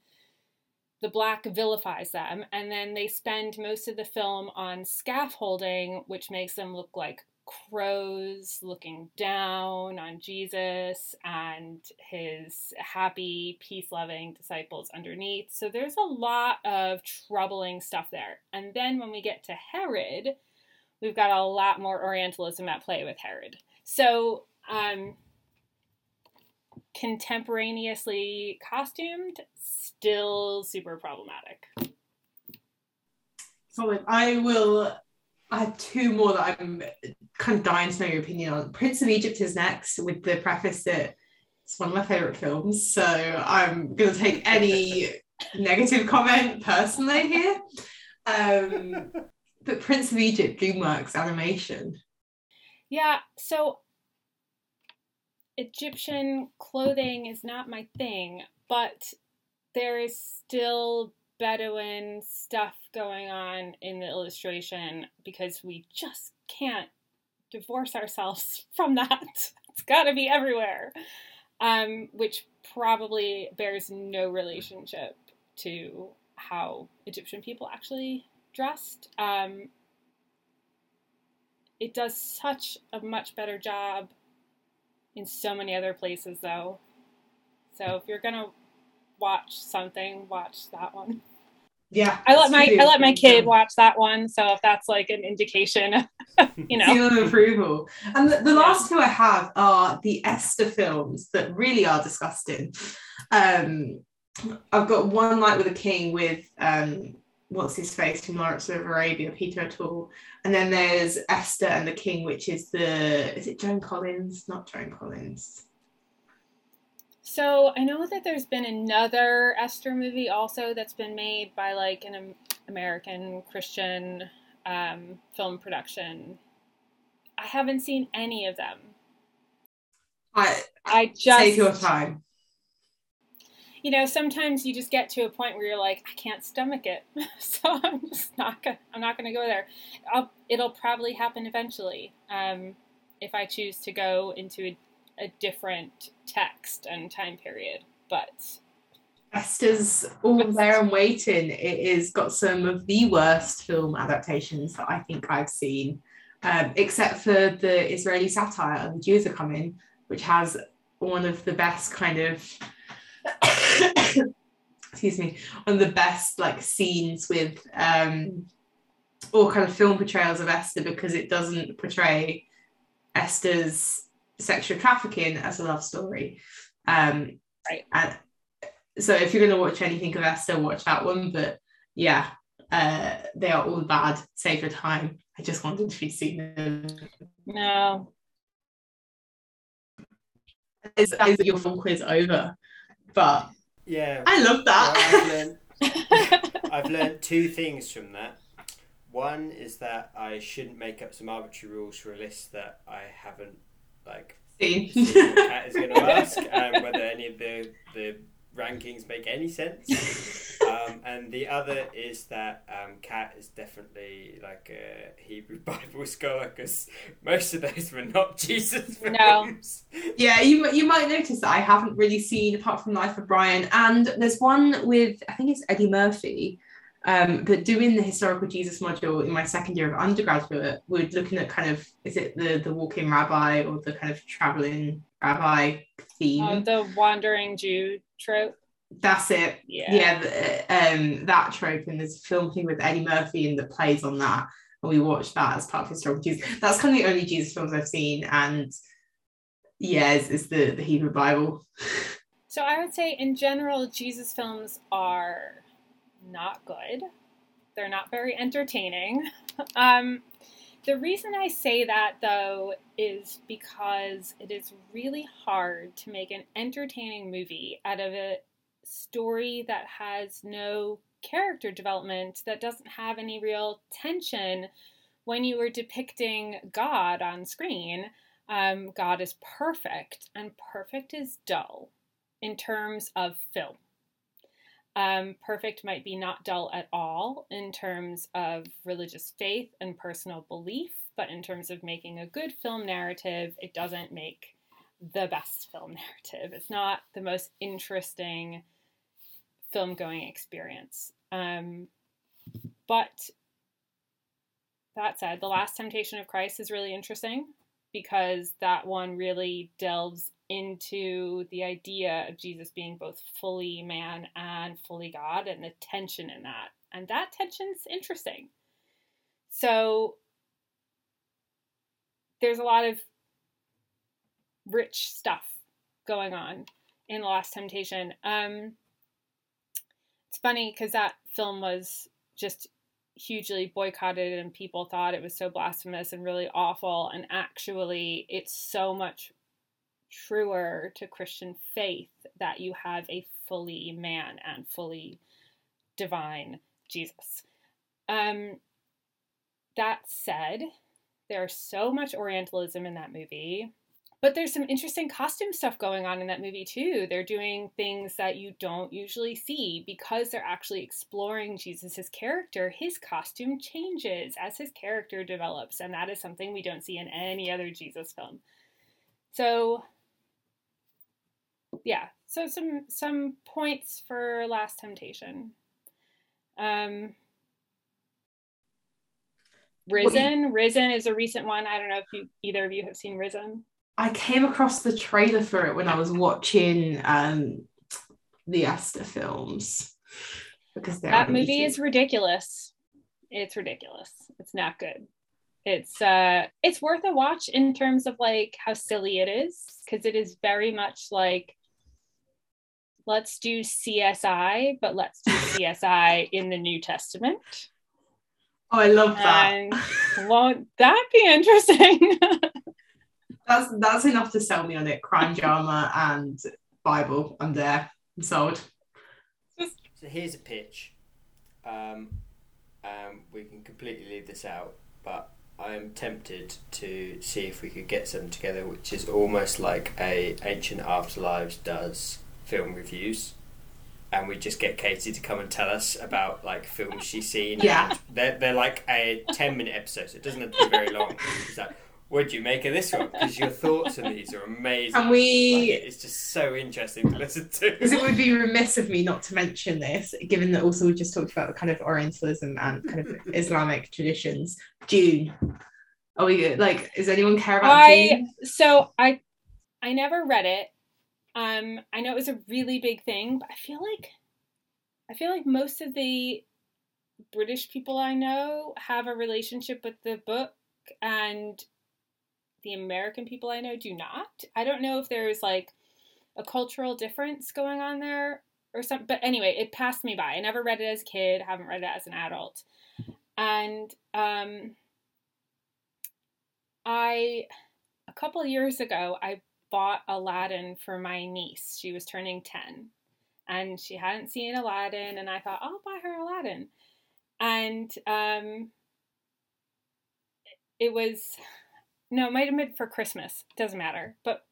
The black vilifies them, and then they spend most of the film on scaffolding, which makes them look like crows looking down on Jesus and his happy, peace loving disciples underneath. So there's a lot of troubling stuff there. And then when we get to Herod, we've got a lot more Orientalism at play with Herod. So, um, contemporaneously costumed, still super problematic. Solid. I will. I have two more that I'm kind of dying to know your opinion on. Prince of Egypt is next, with the preface that it's one of my favorite films. So I'm going to take any *laughs* negative comment personally here. Um, but Prince of Egypt, DreamWorks animation. Yeah, so Egyptian clothing is not my thing, but there is still Bedouin stuff going on in the illustration because we just can't divorce ourselves *laughs* from that. It's got to be everywhere, um, which probably bears no relationship to how Egyptian people actually dressed. Um, it does such a much better job in so many other places, though. So if you're gonna watch something, watch that one. Yeah, I let my I let my kid watch that one, so if that's like an indication, *laughs* you know, seal of approval. And the, the last two I have are the Esther films that really are disgusting. Um, I've got one night with a king with um, what's his face from Lawrence of Arabia, Peter O'Toole, and then there's Esther and the King, which is the is it Joan Collins? Not Joan Collins. So I know that there's been another Esther movie also that's been made by like an American Christian um, film production. I haven't seen any of them. I I just take your time you know, sometimes you just get to a point where you're like, I can't stomach it, *laughs* so I'm just not gonna, I'm not gonna go there. I'll, it'll probably happen eventually um, if I choose to go into a, a different text and time period. But Esther's All There and Waiting. It is got some of the worst film adaptations that I think I've seen, um, except for the Israeli satire and the Jews are coming, which has one of the best kind of *coughs* excuse me, one of the best like scenes with um or kind of film portrayals of Esther because it doesn't portray Esther's sexual trafficking as a love story. Um right. And so if you're gonna watch anything of Esther, watch that one. But yeah, uh they are all bad, save your time. I just wanted to be seen. No, is, is your full quiz over. But yeah, I love that. Well, I've, learned, *laughs* I've learned two things from that. One is that I shouldn't make up some arbitrary rules for a list that I haven't like See. seen what Kat is going to ask, um, whether any of the the rankings make any sense. *laughs* Um, and the other is that um, Kat is definitely like a Hebrew *laughs* Bible scholar because most of those were not *laughs* Jesus films. No. Yeah, you you might notice that I haven't really seen apart from Life of Brian, and there's one with I think it's Eddie Murphy. Um, but doing the historical Jesus module in my second year of undergraduate, we're looking at kind of is it the the walking rabbi or the kind of traveling rabbi theme? Oh, the wandering Jew trope. That's it. Yeah. Yeah, the, um, that trope, and there's a film thing with Eddie Murphy and that plays on that, and we watched that as part of historical Jesus. That's kind of the only Jesus films I've seen, and yeah, it's, it's the the Hebrew Bible. *laughs* So I would say, in general, Jesus films are not good. They're not very entertaining. *laughs* Um, the reason I say that, though, is because it is really hard to make an entertaining movie out of a story that has no character development, that doesn't have any real tension when you are depicting God on screen. Um, God is perfect, and perfect is dull in terms of film. Um, perfect might be not dull at all in terms of religious faith and personal belief, but in terms of making a good film narrative, it doesn't make the best film *laughs* narrative. It's not the most interesting film going experience. Um, but that said, The Last Temptation of Christ is really interesting because that one really delves into the idea of Jesus being both fully man and fully God and the tension in that. And that tension's interesting. So there's a lot of rich stuff going on in The Last Temptation. Um, it's funny because that film was just hugely boycotted and people thought it was so blasphemous and really awful and actually it's so much truer to christian faith that you have a fully man and fully divine jesus um that said there's so much orientalism in that movie but there's some interesting costume stuff going on in that movie too. They're doing things that you don't usually see because they're actually exploring Jesus' character. His costume changes as his character develops, and that is something we don't see in any other Jesus film. So yeah, so some some points for Last Temptation. Um Risen. Risen is a recent one. I don't know if you either of you have seen Risen. I came across the trailer for it when I was watching um, the Esther films because that movie is ridiculous. It's ridiculous. It's not good. It's uh it's worth a watch in terms of like how silly it is because it is very much like let's do CSI, but let's do CSI in the New Testament. Oh, I love that. And won't that be interesting? *laughs* that's that's enough to sell me on it. Crime drama and Bible. I'm there. I'm sold. So here's a pitch. Um, um, we can completely leave this out, but I am tempted to see if we could get something together, which is almost like a Ancient Afterlives does film reviews, and we just get Katie to come and tell us about like films she's seen. Yeah. and they're they're like a ten minute episode, so it doesn't have to be very long. It's like, what do you make of this one? Because your thoughts on these are amazing. And we- Like, it's just so interesting to listen to. Because it would be remiss of me not to mention this, given that also we just talked about the kind of Orientalism and kind of Islamic traditions. Dune. Are we like? Does anyone care about I Dune? so I I never read it. Um I know it was a really big thing, but I feel like I feel like most of the British people I know have a relationship with the book and the American people I know do not. I don't know if there's like a cultural difference going on there or something. But anyway, it passed me by. I never read it as a kid, haven't read it as an adult. And um I a couple years ago I bought Aladdin for my niece. She was turning 10 and she hadn't seen Aladdin and I thought I'll buy her Aladdin. And um it was no, it might have been for Christmas. Doesn't matter. But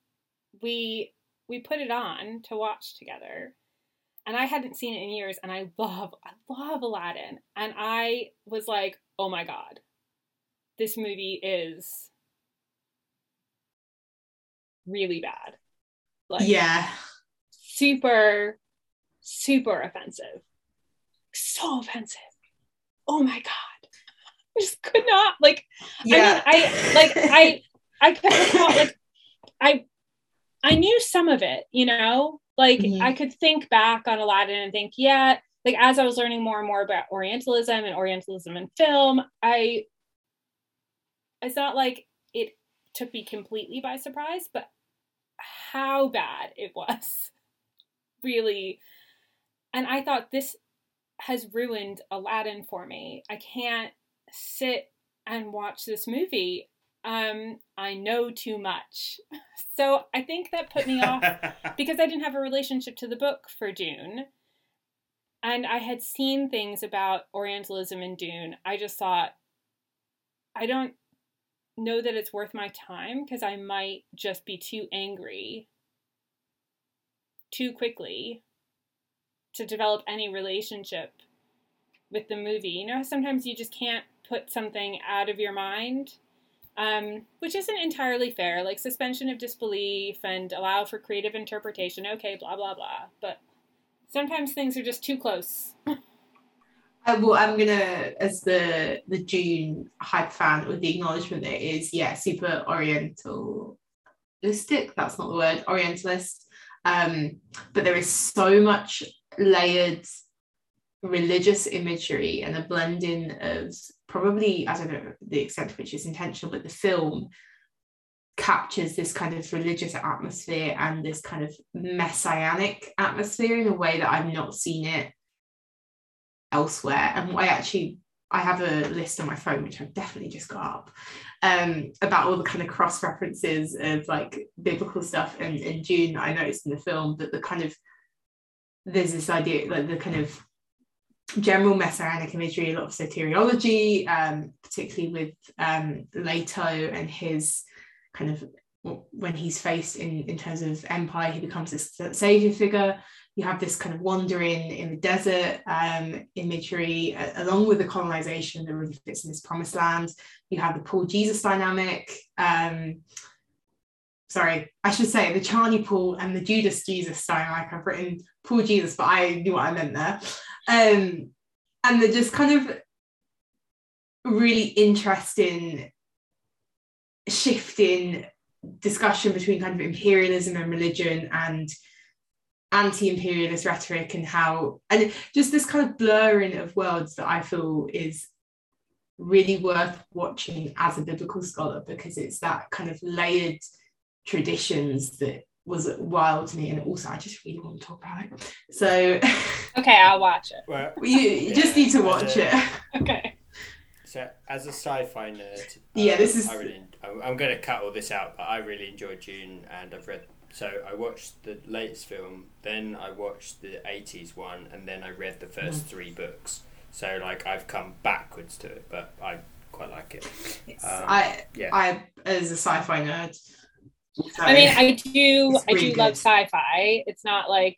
we we put it on to watch together. And I hadn't seen it in years and I love I love Aladdin. And I was like, "Oh my god. This movie is really bad." Like Yeah. Super super offensive. So offensive. Oh my god. I just could not like yeah. I mean I like *laughs* I I could recall like I I knew some of it, you know, like mm-hmm. I could think back on Aladdin and think, yeah, like as I was learning more and more about Orientalism and Orientalism in film, I it's not like it took me completely by surprise, but how bad it was *laughs* really and I thought this has ruined Aladdin for me. I can't sit and watch this movie. Um, I know too much. *laughs* So I think that put me off *laughs* because I didn't have a relationship to the book for Dune. And I had seen things about Orientalism in Dune. I just thought, I don't know that it's worth my time because I might just be too angry too quickly to develop any relationship with the movie. You know, sometimes you just can't put something out of your mind, um, which isn't entirely fair. Like suspension of disbelief and allow for creative interpretation. Okay, blah blah blah. But sometimes things are just too close. *laughs* Uh, well, I'm gonna, as the the Dune hype fan, with the acknowledgement that it is, yeah, super orientalistic. That's not the word, orientalist. Um, but there is so much layered religious imagery and a blending of probably I don't know the extent to which it's intentional, but the film captures this kind of religious atmosphere and this kind of messianic atmosphere in a way that I've not seen it elsewhere. And what I actually I have a list on my phone which I've definitely just got up um, about all the kind of cross references of like biblical stuff and in Dune I noticed in the film that the kind of there's this idea like the kind of general messianic imagery, a lot of soteriology, um, particularly with um, Leto and his kind of when he's faced in, in terms of empire, he becomes this savior figure. You have this kind of wandering in the desert um, imagery, uh, along with the colonization that really fits in this promised land. You have the Paul Jesus dynamic. Um, sorry, I should say the Chani Paul and the Judas Jesus dynamic. I've written Paul Jesus, but I knew what I meant there. Um, and they're just kind of really interesting shifting discussion between kind of imperialism and religion and anti-imperialist rhetoric and how and just this kind of blurring of worlds that I feel is really worth watching as a biblical scholar because it's that kind of layered traditions that was wild to me and also I just really want to talk about it. So *laughs* Okay, I'll watch it. Well, you, you yeah, just need to watch it. Okay. So as a sci-fi nerd, yeah, um, this is. I really, I'm going to cut all this out, but I really enjoyed Dune and I've read. So I watched the latest film, then I watched the '80s one, and then I read the first mm. three books. So like I've come backwards to it, but I quite like it. Um, I yeah. I as a sci-fi nerd, I mean, I do, I do good. love sci-fi. It's not like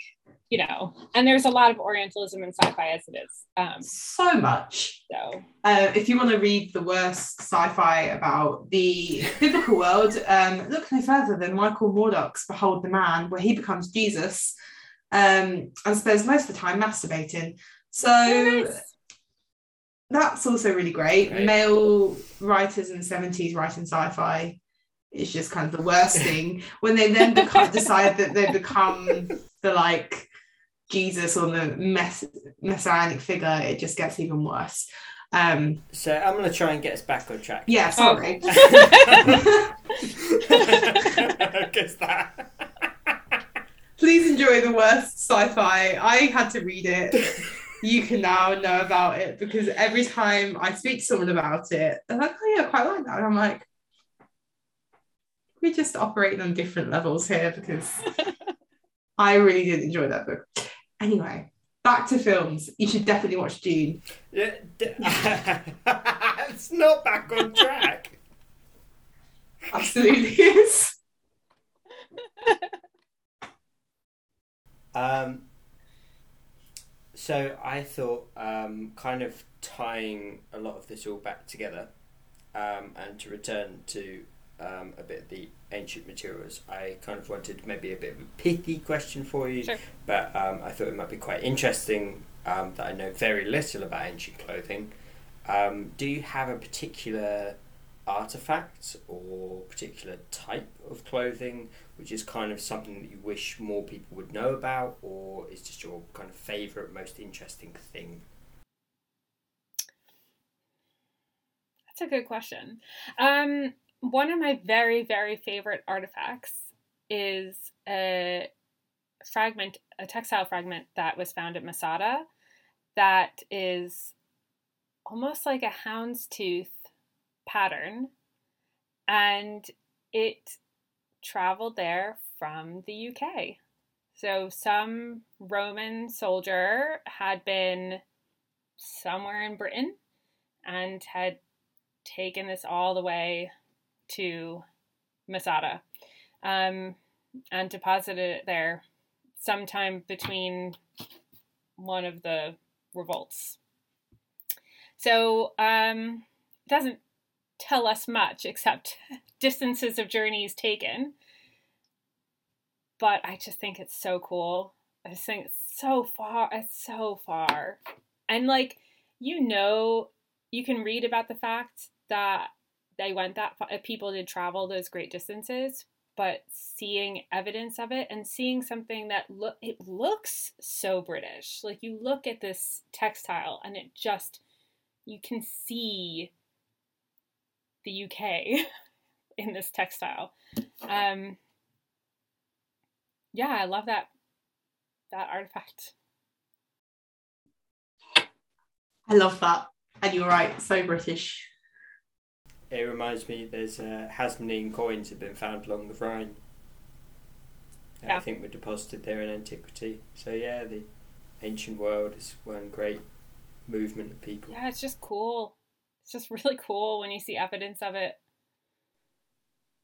you know, and there's a lot of Orientalism in sci-fi as it is. Um, so much. So, uh, if you want to read the worst sci-fi about the biblical world, um, look no further than Michael Moorcock's "Behold the Man," where he becomes Jesus um, and spends most of the time masturbating. So. That's also really great. great. Male writers in the 70s writing sci-fi is just kind of the worst *laughs* thing when they then become, decide that they become the like Jesus or the mess, messianic figure, it just gets even worse. Um, so I'm going to try and get us back on track. Yeah, sorry. *laughs* *laughs* Because that. Please enjoy the worst sci-fi. I had to read it. *laughs* You can now know about it because every time I speak to someone about it, they're like, "Oh yeah, I quite like that." And I'm like, we're just operating on different levels here because I really did enjoy that book. Anyway, back to films. You should definitely watch Dune. *laughs* It's not back on track. *laughs* Absolutely is. Um, so I thought, um, kind of tying a lot of this all back together, um, and to return to um, a bit of the ancient materials, I kind of wanted maybe a bit of a pithy question for you, Sure. but um, I thought it might be quite interesting um, that I know very little about ancient clothing. Um, do you have a particular artifact or particular type of clothing which is kind of something that you wish more people would know about, or is just your kind of favorite, most interesting thing? That's a good question. Um, one of my very, very favorite artifacts is a fragment, a textile fragment that was found at Masada that is almost like a houndstooth pattern. And it traveled there from the UK. So some Roman soldier had been somewhere in Britain and had taken this all the way to Masada um, and deposited it there sometime between one of the revolts. So um, it doesn't tell us much except *laughs* distances of journeys taken. But I just think it's so cool. I just think it's so far. It's so far. And like, you know, you can read about the fact that they went that far, people did travel those great distances, but seeing evidence of it and seeing something that look it looks so British. Like you look at this textile and it just you can see the UK *laughs* in this textile. Um, yeah, I love that that artifact. I love that. And you're right, so British. It reminds me there's uh, Hasmonean coins have been found along the Rhine. that I Yeah. think were deposited there in antiquity. So yeah, the ancient world is one great movement of people. Yeah, it's just cool. It's just really cool when you see evidence of it.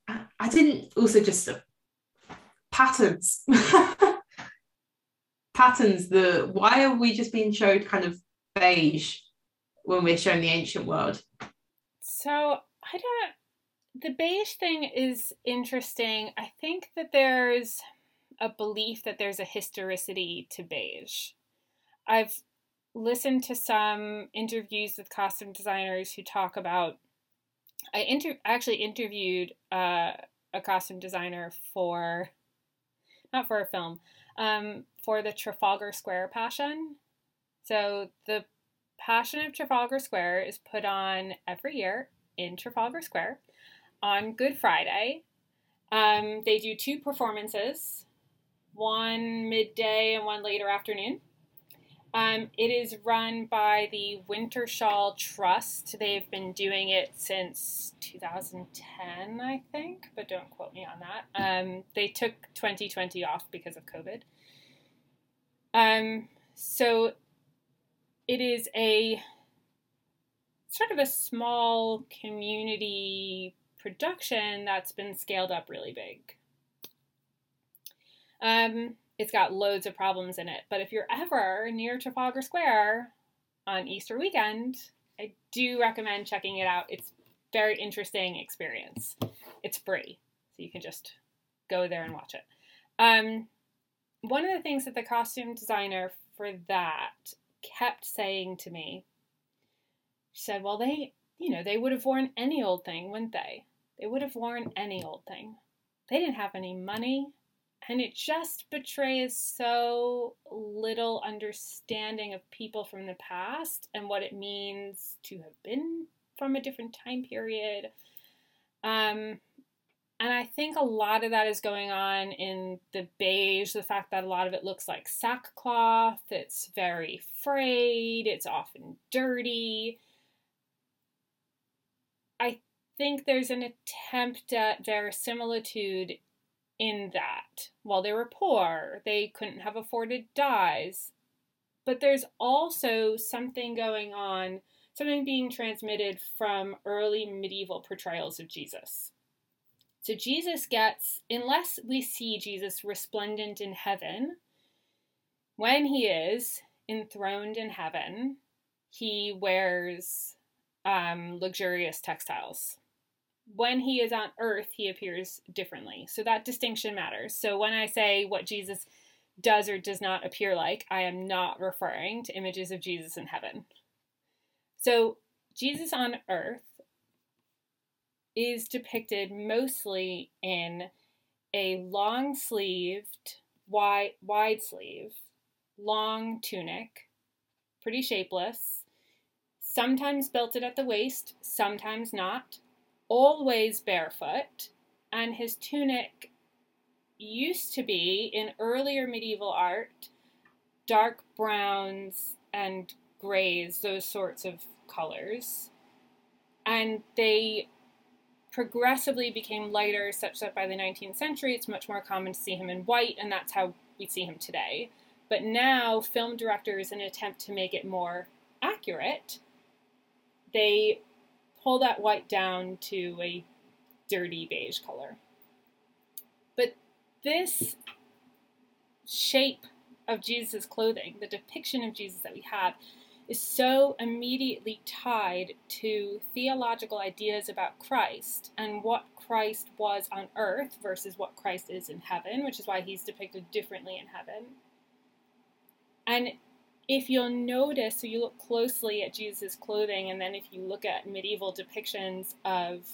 I I didn't also just uh, patterns. *laughs* patterns, the why are we just being showed kind of beige when we're showing the ancient world? So I don't. The beige thing is interesting. I think that there's a belief that there's a historicity to beige. I've listened to some interviews with costume designers who talk about. I inter- actually interviewed uh, a costume designer for, not for a film, um, for the Trafalgar Square Passion. So the Passion of Trafalgar Square is put on every year in Trafalgar Square on Good Friday. Um, they do two performances, one midday and one later afternoon. Um, it is run by the Wintershall Trust. They've been doing it since 2010, I think, but don't quote me on that. Um, they took 2020 off because of COVID. Um, so it is a sort of a small community production that's been scaled up really big. Um, it's got loads of problems in it, but if you're ever near Trafalgar Square on Easter weekend, I do recommend checking it out. It's very interesting experience. It's free, so you can just go there and watch it. Um, one of the things that the costume designer for that kept saying to me, said, Well, they, you know, they would have worn any old thing, wouldn't they? They would have worn any old thing. They didn't have any money. And it just betrays so little understanding of people from the past and what it means to have been from a different time period. Um, and I think a lot of that is going on in the beige, the fact that a lot of it looks like sackcloth, it's very frayed, it's often dirty. I think there's an attempt at verisimilitude in that. While they were poor, they couldn't have afforded dyes. But there's also something going on, something being transmitted from early medieval portrayals of Jesus. So Jesus gets, unless we see Jesus resplendent in heaven, when he is enthroned in heaven, he wears um, luxurious textiles when he is on earth, he appears differently. So that distinction matters. So when I say what Jesus does or does not appear like, I am not referring to images of Jesus in heaven. So Jesus on earth is depicted mostly in a long sleeved, wide, wide sleeve, long tunic, pretty shapeless, sometimes belted at the waist, sometimes not always barefoot, and his tunic used to be in earlier medieval art dark browns and grays, those sorts of colors. And they progressively became lighter, such that by the 19th century it's much more common to see him in white, and that's how we see him today. But now, film directors, in an attempt to make it more accurate, they pull that white down to a dirty beige color. But this shape of Jesus' clothing, the depiction of Jesus that we have, is so immediately tied to theological ideas about Christ and what Christ was on earth versus what Christ is in heaven, which is why he's depicted differently in heaven. And if you'll notice, so you look closely at Jesus' clothing, and then if you look at medieval depictions of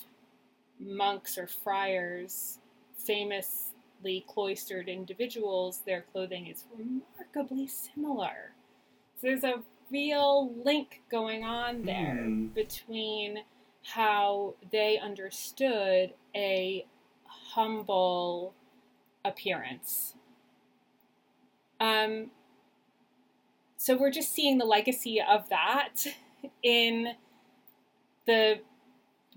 monks or friars, famously cloistered individuals, their clothing is remarkably similar. So there's a real link going on there mm. between how they understood a humble appearance. Um, so we're just seeing the legacy of that in the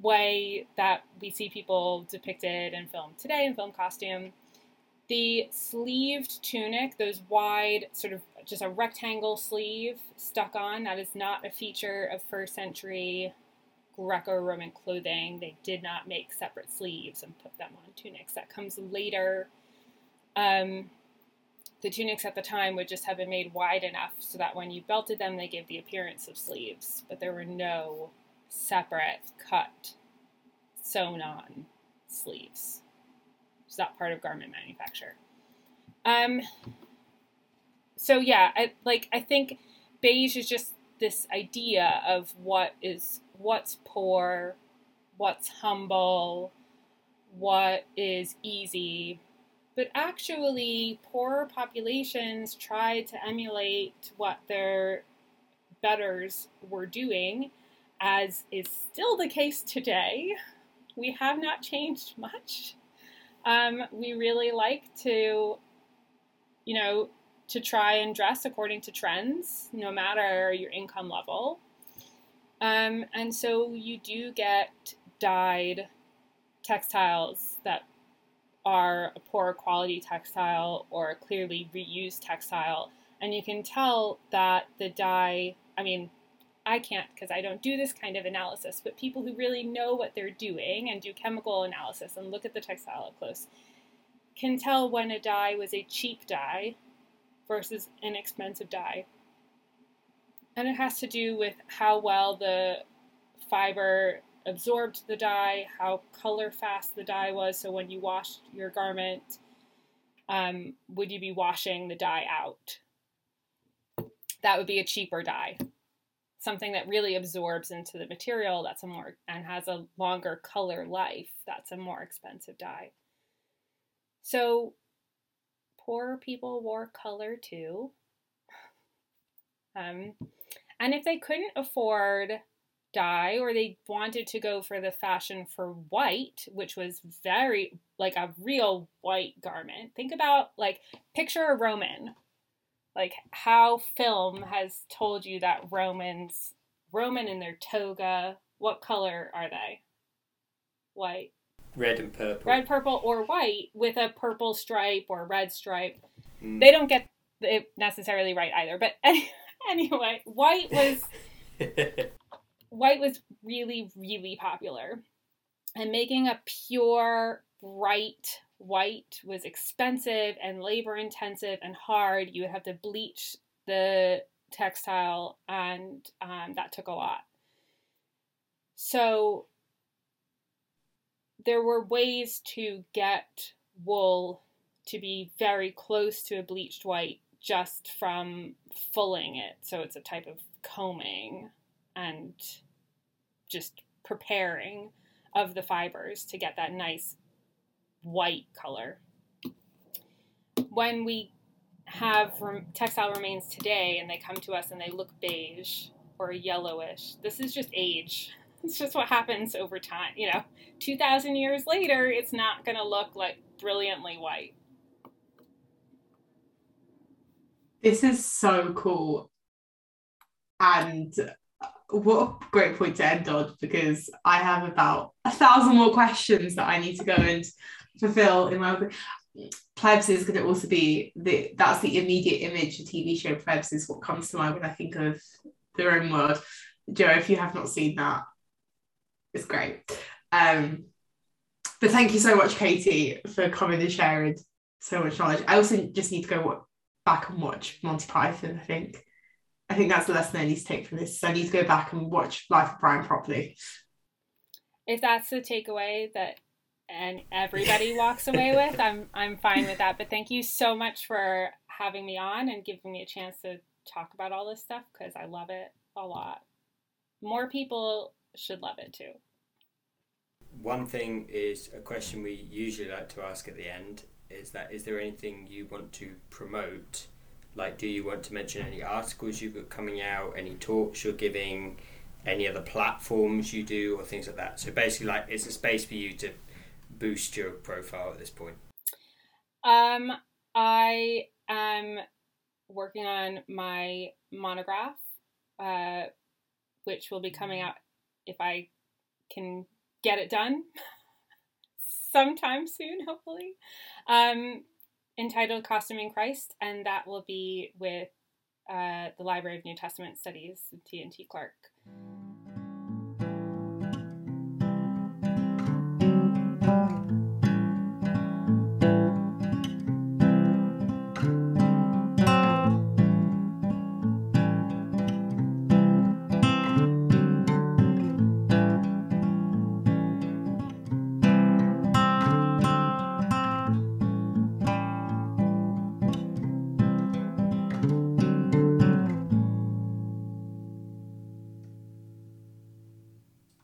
way that we see people depicted in film today in film costume. The sleeved tunic, those wide, sort of just a rectangle sleeve stuck on, that is not a feature of first century Greco Roman clothing. They did not make separate sleeves and put them on tunics. That comes later. Um, the tunics at the time would just have been made wide enough so that when you belted them, they gave the appearance of sleeves, but there were no separate cut, sewn on sleeves. It's not part of garment manufacture. Um, so yeah, I like I think beige is just this idea of what is what's poor, what's humble, what is easy, but actually, poorer populations tried to emulate what their betters were doing, as is still the case today. We have not changed much. Um, we really like to, you know, to try and dress according to trends, no matter your income level. Um, and so you do get dyed textiles that are a poor quality textile or clearly reused textile. And you can tell that the dye, I mean, I can't because I don't do this kind of analysis, but people who really know what they're doing and do chemical analysis and look at the textile up close can tell when a dye was a cheap dye versus an expensive dye. And it has to do with how well the fiber absorbed the dye, how color fast the dye was. So when you washed your garment, um, would you be washing the dye out? That would be a cheaper dye. Something that really absorbs into the material, that's a more, and has a longer color life, that's a more expensive dye. So poor people wore color too. *laughs* Um, and if they couldn't afford dye or they wanted to go for the fashion for white which was very like a real white garment think about like picture a roman like how film has told you that romans roman in their toga what color are they white. Red and purple. Red, purple, or white with a purple stripe or red stripe. Mm. They don't get it necessarily right either. But *laughs* anyway, white was *laughs* white was really, really popular. And making a pure, bright white was expensive and labor intensive and hard. You would have to bleach the textile, and um, that took a lot. So there were ways to get wool to be very close to a bleached white just from fulling it. So it's a type of combing and just preparing of the fibers to get that nice white color. When we have textile remains today and they come to us and they look beige or yellowish, this is just age. *laughs* It's just what happens over time. You know, 2,000 years later, it's not going to look like brilliantly white. This is so cool. And what a great point to end on because I have about a thousand more questions that I need to go and fulfill in my plebs is going to also be the that's the immediate image the TV show plebs is what comes to mind when I think of the Roman world. Joe, if you have not seen that, it's great. Um, but thank you so much, Katie, for coming and sharing so much knowledge. I also just need to go back and watch Monty Python. I think I think that's the lesson I need to take from this. So I need to go back and watch Life of Brian properly. If that's the takeaway that and everybody walks away *laughs* with, I'm I'm fine with that. But thank you so much for having me on and giving me a chance to talk about all this stuff because I love it a lot. More people should love it too. One thing is a question we usually like to ask at the end is that is there anything you want to promote like, do you want to mention any articles you've got coming out, any talks you're giving, any other platforms you do, or things like that? So basically, like, it's a space for you to boost your profile at this point. Um, I am working on my monograph, uh, which will be coming out if I can get it done *laughs* sometime soon, hopefully. Um, entitled Costuming Christ, and that will be with uh, the Library of New Testament Studies, T&T Clark.